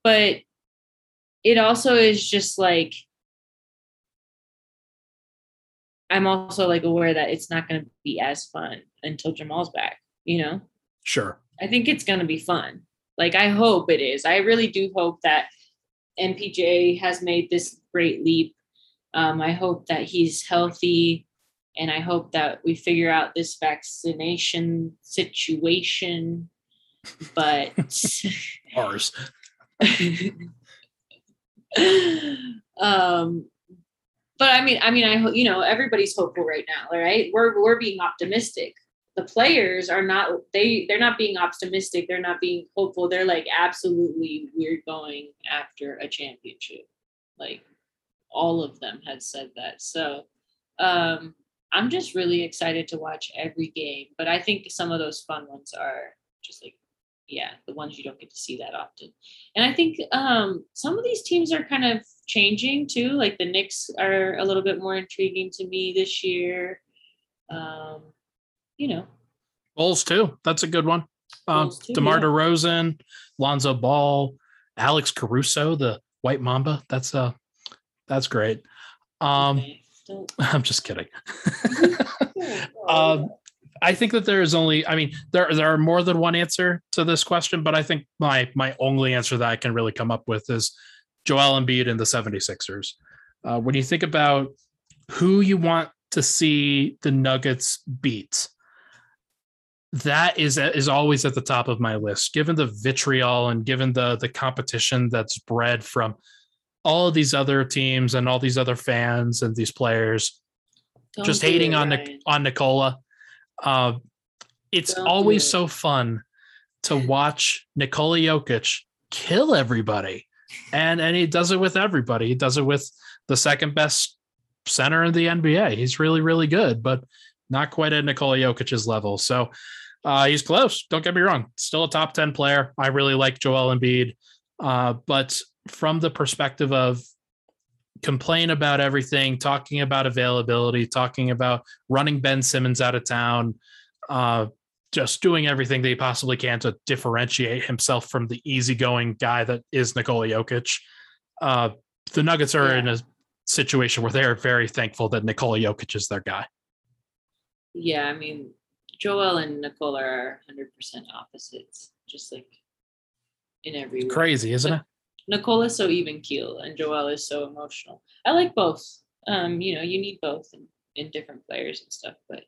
but it also is just like i'm also like aware that it's not going to be as fun until jamal's back you know Sure. I think it's going to be fun. Like I hope it is. I really do hope that MPJ has made this great leap. Um, I hope that he's healthy, and I hope that we figure out this vaccination situation. But Ours. um, but I mean, I mean, I hope you know everybody's hopeful right now, right? We're we're being optimistic. The players are not. They they're not being optimistic. They're not being hopeful. They're like absolutely we're going after a championship. Like all of them had said that. So um, I'm just really excited to watch every game. But I think some of those fun ones are just like yeah, the ones you don't get to see that often. And I think um, some of these teams are kind of changing too. Like the Knicks are a little bit more intriguing to me this year. Um, you know, Bulls too. That's a good one. Um, too, DeMar yeah. DeRozan, Lonzo Ball, Alex Caruso, the White Mamba. That's uh that's great. Um, okay, I'm just kidding. Um, I think that there is only, I mean, there there are more than one answer to this question, but I think my my only answer that I can really come up with is Joel Embiid and the 76ers. Uh, when you think about who you want to see the Nuggets beat, that is is always at the top of my list. Given the vitriol and given the the competition that's bred from all of these other teams and all these other fans and these players, don't just hating on Nic- on Nikola. Uh, it's Don't always so fun to watch Nikola Jokic kill everybody, and and he does it with everybody. He does it with the second best center in the NBA. He's really really good, but not quite at Nikola Jokic's level. So uh, he's close. Don't get me wrong. Still a top ten player. I really like Joel Embiid, uh, but from the perspective of complain about everything, talking about availability, talking about running Ben Simmons out of town, uh, just doing everything that he possibly can to differentiate himself from the easygoing guy that is Nikola Jokic. Uh, the Nuggets are in a situation where they're very thankful that Nikola Jokic is their guy. Yeah, I mean, Joel and Nikola are 100% opposites, just like in every way. Crazy, isn't it? Nikola is so even keel and Joel is so emotional. I like both. Um, you know, you need both in, in different players and stuff, but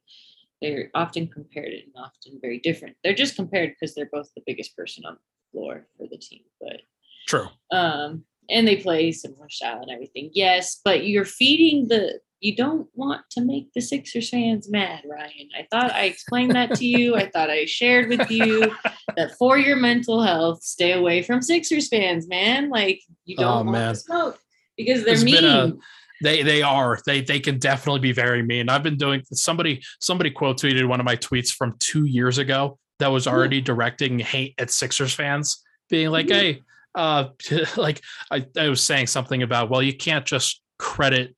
they're often compared and often very different. They're just compared because they're both the biggest person on the floor for the team. But True. um and they play similar style and everything. Yes, but you're feeding the you don't want to make the Sixers fans mad, Ryan. I thought I explained that to you. I thought I shared with you that for your mental health, stay away from Sixers fans, man. Like you don't Oh, want man. to smoke because they're There's mean. They they are. They they can definitely be very mean. I've been doing somebody somebody quote tweeted one of my tweets from two years ago that was already directing hate at Sixers fans, being like, hey, uh like I, I was saying something about, well, you can't just credit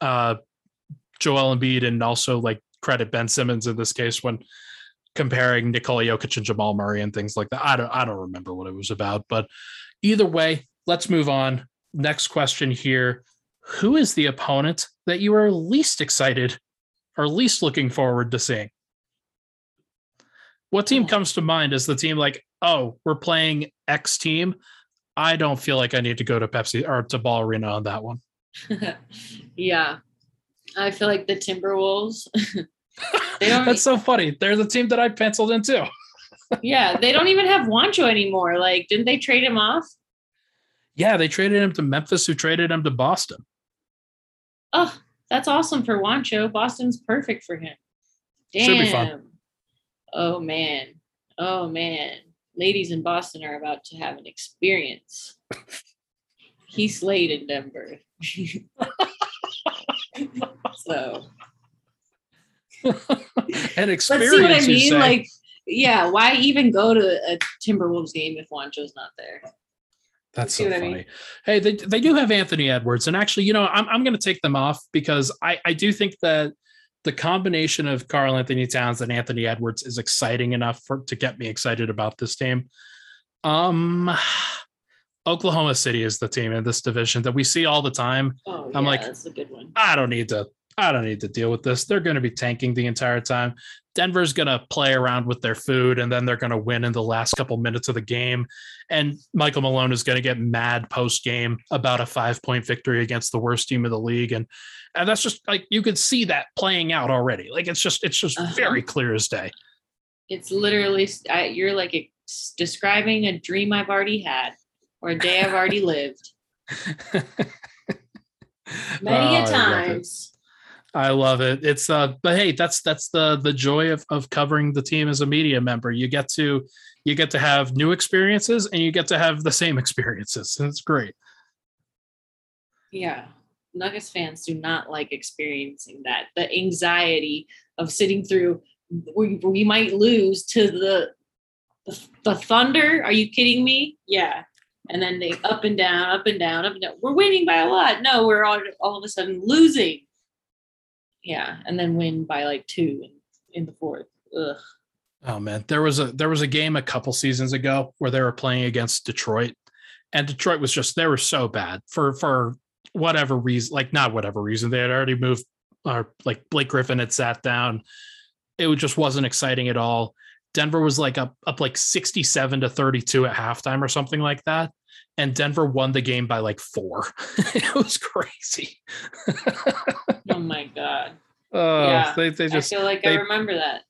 uh Joel Embiid and also like credit Ben Simmons in this case when comparing Nikola Jokic and Jamal Murray and things like that. I don't I don't remember what it was about, but either way, let's move on. Next question here. Who is the opponent that you are least excited or least looking forward to seeing? What team Oh. comes to mind as the team like, oh, we're playing X team? I don't feel like I need to go to Pepsi or to Ball Arena on that one. yeah. I feel like the Timberwolves. That's so funny. They're the team that I penciled in too. yeah, they don't even have Juancho anymore. Like, didn't they trade him off? Yeah, they traded him to Memphis, who traded him to Boston. Oh, that's awesome for Juancho. Boston's perfect for him. Damn. Should be fun. Oh man. Oh man. Ladies in Boston are about to have an experience. he slayed in Denver. so An experience. Experience. see what I mean? Like, yeah, why even go to a Timberwolves game if Juancho's not there? That's so what I funny. mean? Hey, they, they do have Anthony Edwards. And actually, you know, I'm, I'm going to take them off because I, I do think that the combination of Karl-Anthony Towns and Anthony Edwards is exciting enough for to get me excited about this team. Um, Oklahoma City is the team in this division that we see all the time. Oh, I'm yeah, like, that's a good one. I don't need to. I don't need to deal with this. They're going to be tanking the entire time. Denver's going to play around with their food and then they're going to win in the last couple minutes of the game. And Michael Malone is going to get mad post game about a five point victory against the worst team of the league. And, and that's just like you could see that playing out already. Like it's just, it's just Uh-huh. very clear as day. It's literally I, you're like describing a dream I've already had or a day I've already lived many Oh, I a love it. times. I love it. It's uh but hey, that's that's the the joy of of covering the team as a media member. You get to you get to have new experiences and you get to have the same experiences. And it's great. Yeah. Nuggets fans do not like experiencing that. The anxiety of sitting through we, we might lose to the, the the Thunder. Are you kidding me? Yeah. And then they up and down, up and down, up and down. We're winning by a lot. No, we're all all of a sudden losing. Yeah, and then win by like two in, in the fourth. Ugh. Oh man, there was a there was a game a couple seasons ago where they were playing against Detroit, and Detroit was just they were so bad for for whatever reason, like not whatever reason they had already moved, or like Blake Griffin had sat down. It just wasn't exciting at all. Denver was like up up like sixty seven to thirty two at halftime or something like that, and Denver won the game by like four. it was crazy. Oh my god. Oh, Yeah, they they just I feel like they- I remember that.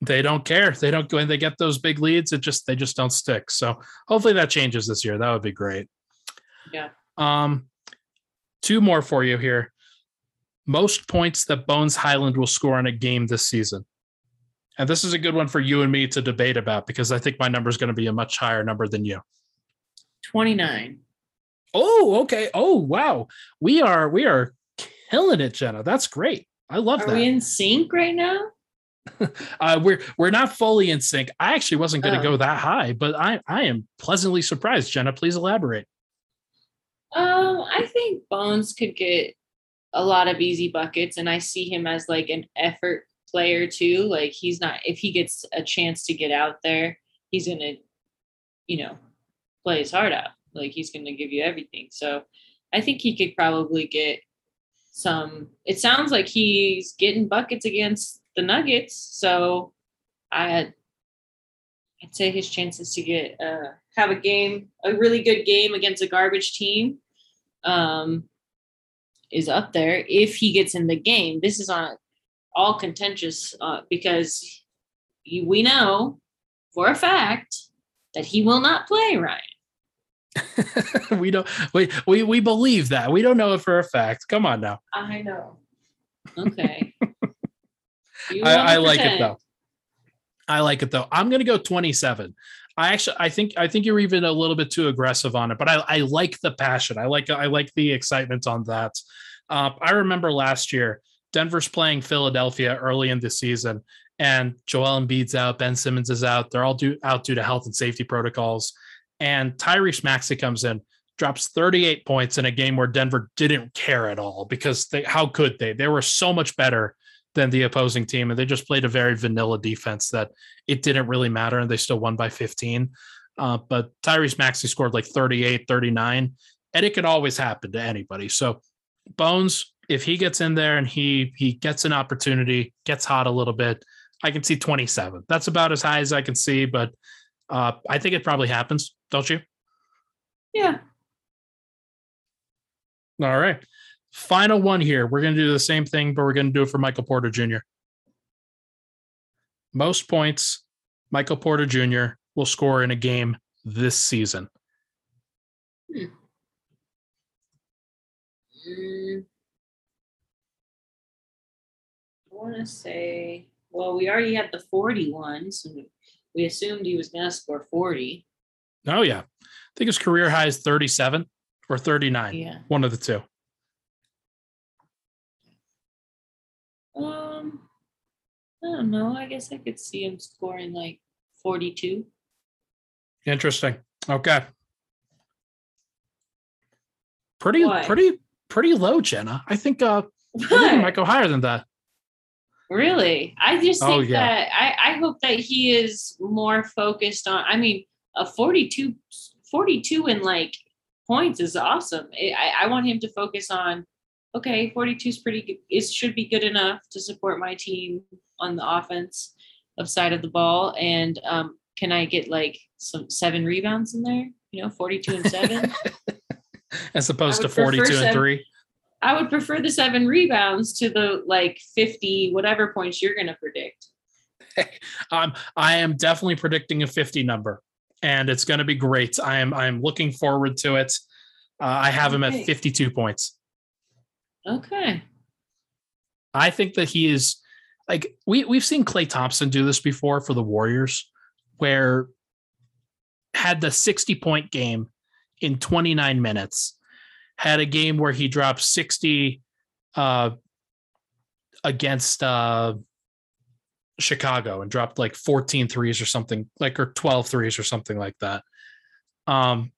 they don't care. They don't go and they get those big leads, it just they just don't stick. So hopefully that changes this year. That would be great. Yeah. Um, two more for you here. Most points that Bones Hyland will score in a game this season. And this is a good one for you and me to debate about because I think my number is going to be a much higher number than you. 29. Oh, okay. Oh, wow. We are we are killing it, Jenna. That's great. I love Are that. we in sync right now? uh, we're we're not fully in sync. I actually wasn't going to Oh. go that high, but I I am pleasantly surprised. Jenna, please elaborate. Um, I think Bones could get a lot of easy buckets, and I see him as like an effort player too. Like he's not if he gets a chance to get out there, he's gonna, you know, play his heart out. Like he's gonna give you everything. So I think he could probably get some. It sounds like he's getting buckets against the Nuggets. So I I'd say his chances to get uh, have a game, a really good game against a garbage team, um, is up there if he gets in the game. This is on all contentious uh, because we know for a fact that he will not play Ryan. we don't we, we we believe that. We don't know it for a fact. Come on now. I know. Okay. I, I like it though. I like it though. I'm gonna go 27. I actually I think I think you're even a little bit too aggressive on it, but I, I like the passion. I like I like the excitement on that. Uh, I remember last year Denver's playing Philadelphia early in the season, and Joel Embiid's out, Ben Simmons is out. They're all due, out due to health and safety protocols. And Tyrese Maxey comes in, drops 38 points in a game where Denver didn't care at all because they how could they? They were so much better than the opposing team, and they just played a very vanilla defense that it didn't really matter, and they still won by 15. Uh, but Tyrese Maxey scored like 38, 39, and it can always happen to anybody. So Bones, if he gets in there and he he gets an opportunity, gets hot a little bit, I can see 27. That's about as high as I can see, but uh, I think it probably happens, don't you? Yeah. All right. Final one here. We're going to do the same thing, but we're going to do it for Michael Porter Jr. Most points Michael Porter Jr. will score in a game this season. Hmm. Mm. I want to say, well, we already had the 41, so we assumed he was going to score 40. Oh, yeah. I think his career high is 37 or 39. Yeah. One of the two. Um, I don't know. I guess I could see him scoring like 42. Interesting. Okay. Pretty, Why? pretty, pretty low, Jenna. I think uh I think might go higher than that. Really? I just Oh, think yeah. that I, I hope that he is more focused on I mean a 42 42 in like points is awesome. I, I- want him to focus on okay, 42 is pretty good. It should be good enough to support my team on the offense of side of the ball. And um, can I get like some seven rebounds in there? You know, 42 and seven. As opposed to 42 and seven- 3. I would prefer the seven rebounds to the like 50 whatever points you're going to predict. Um, I am definitely predicting a 50 number, and it's going to be great. I am I am looking forward to it. Uh, I have him at 52 points. Okay. I think that he is like we we've seen Klay Thompson do this before for the Warriors, where had the 60 point game in 29 minutes, had a game where he dropped 60 uh against uh Chicago and dropped like 14 threes or something like or 12 threes or something like that. Um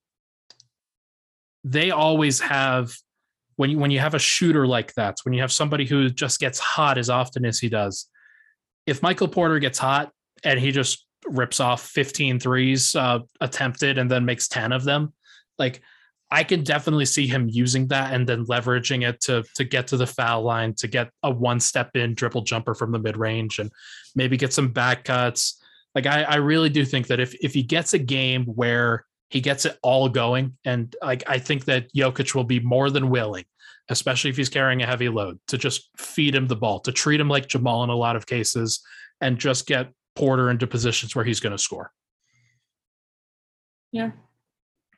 they always have when you when you have a shooter like that, when you have somebody who just gets hot as often as he does, if Michael Porter gets hot and he just rips off 15 threes uh, attempted and then makes 10 of them, like I can definitely see him using that and then leveraging it to to get to the foul line, to get a one step in dribble jumper from the mid range and maybe get some back cuts. Like I, I really do think that if if he gets a game where he gets it all going, and like I think that Jokic will be more than willing, especially if he's carrying a heavy load, to just feed him the ball, to treat him like Jamal in a lot of cases, and just get Porter into positions where he's going to score. Yeah.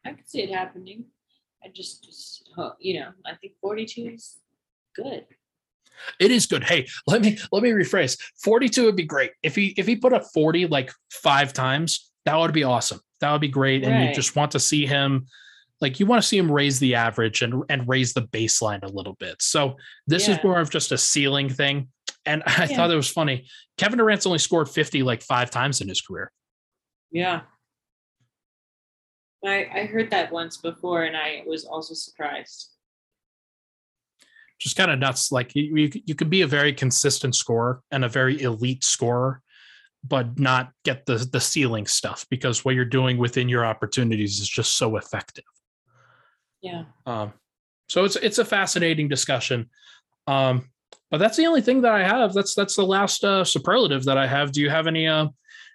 I could see it happening. I just, just you know, I think 42 is good. It is good. Hey, let me let me rephrase. 42 would be great. If he if he put up 40 like five times, that would be awesome. That would be great. And you just want to see him like you want to see him raise the average and and raise the baseline a little bit. So this is more of just a ceiling thing. And I Yeah. thought it was funny. Kevin Durant's only scored 50 like five times in his career. Yeah. I, I heard that once before and I was also surprised. Just kind of nuts. Like you, you, you could be a very consistent scorer and a very elite scorer, but not get the the ceiling stuff because what you're doing within your opportunities is just so effective. Yeah. Um, so it's it's a fascinating discussion. Um, but that's the only thing that I have. That's that's the last uh, superlative that I have. Do you have any uh,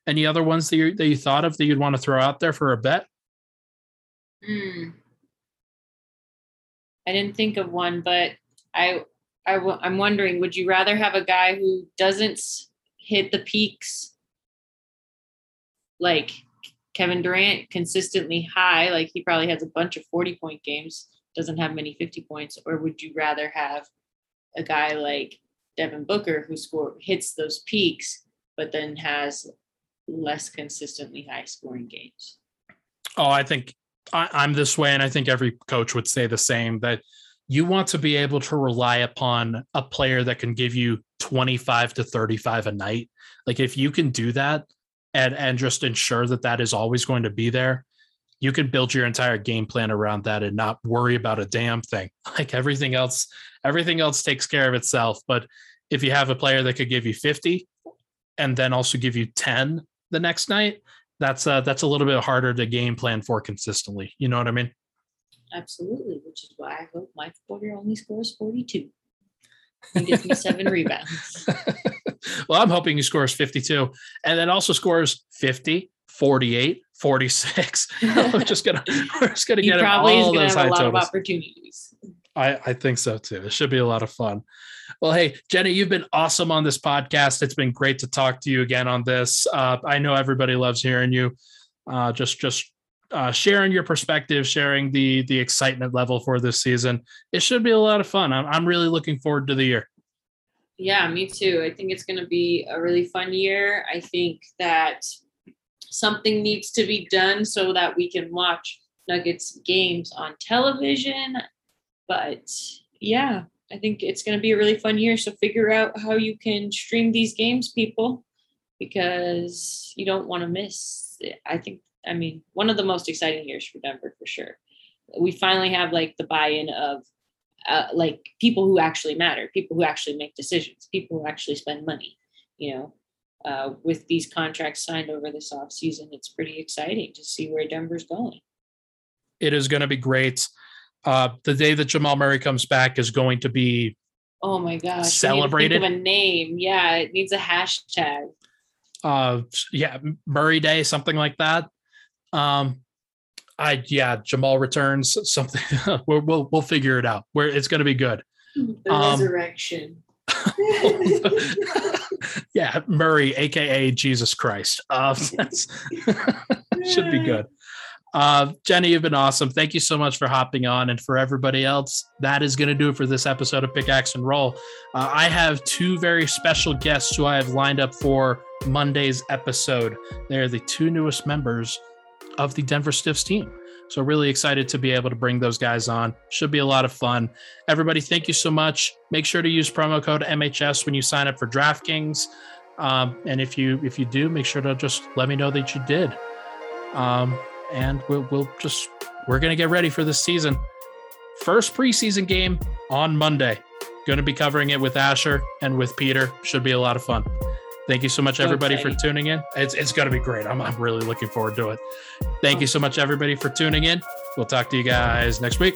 any other ones that you that you thought of that you'd want to throw out there for a bet? Hmm. I didn't think of one, but I, I w- I'm wondering, would you rather have a guy who doesn't hit the peaks like Kevin Durant consistently high, like he probably has a bunch of 40 point games, doesn't have many 50 points, or would you rather have a guy like Devin Booker who score hits those peaks, but then has less consistently high scoring games? Oh, I think I, I'm this way, and I think every coach would say the same. That you want to be able to rely upon a player that can give you 25 to 35 a night. Like if you can do that and and just ensure that that is always going to be there, you can build your entire game plan around that and not worry about a damn thing. Like everything else, everything else takes care of itself. But if you have a player that could give you 50 and then also give you 10 the next night, that's uh that's a little bit harder to game plan for consistently. You know what I mean? Absolutely, which is why I hope my Porter only scores 42. He gives me seven rebounds. well, I'm hoping he scores 52 and then also scores 50, 48, 46. we're just gonna we're just gonna he get him probably is all going to those have high a lot totals. of opportunities. I, I think so too. It should be a lot of fun. Well, hey, Jenny, you've been awesome on this podcast. It's been great to talk to you again on this. Uh, I know everybody loves hearing you. Uh, just just uh, sharing your perspective, sharing the the excitement level for this season. It should be a lot of fun. I'm, I'm really looking forward to the year. Yeah, me too. I think it's going to be a really fun year. I think that something needs to be done so that we can watch Nuggets games on television. But yeah, I think it's going to be a really fun year. So figure out how you can stream these games, people, because you don't want to miss. I think, I mean, one of the most exciting years for Denver for sure. We finally have like the buy in of uh, like people who actually matter, people who actually make decisions, people who actually spend money. You know, uh, with these contracts signed over this off season, it's pretty exciting to see where Denver's going. It is going to be great. Uh, the day that Jamal Murray comes back is going to be oh my gosh celebrated. A name, yeah, it needs a hashtag. Uh, yeah, Murray Day, something like that. Um, I yeah, Jamal returns something. we'll, we'll we'll figure it out. Where it's going to be good. The Um, resurrection. yeah, Murray, aka Jesus Christ. Uh, that's should be good. Uh, Jenny, you've been awesome. Thank you so much for hopping on. And for everybody else, that is going to do it for this episode of Pickaxe and Roll. Uh, I have two very special guests who I have lined up for Monday's episode. They're the two newest members of the Denver Stiffs team. So, really excited to be able to bring those guys on. Should be a lot of fun. Everybody, thank you so much. Make sure to use promo code MHS when you sign up for DraftKings. Um, and if you if you do, make sure to just let me know that you did. Um, and we'll we'll just we're gonna get ready for this season. First preseason game on Monday. Going to be covering it with Asher and with Peter. Should be a lot of fun. Thank you so much, So everybody, for tuning in. It's it's going to be great. I'm I'm really looking forward to it. Thank you so much, everybody, for tuning in. We'll talk to you guys next week.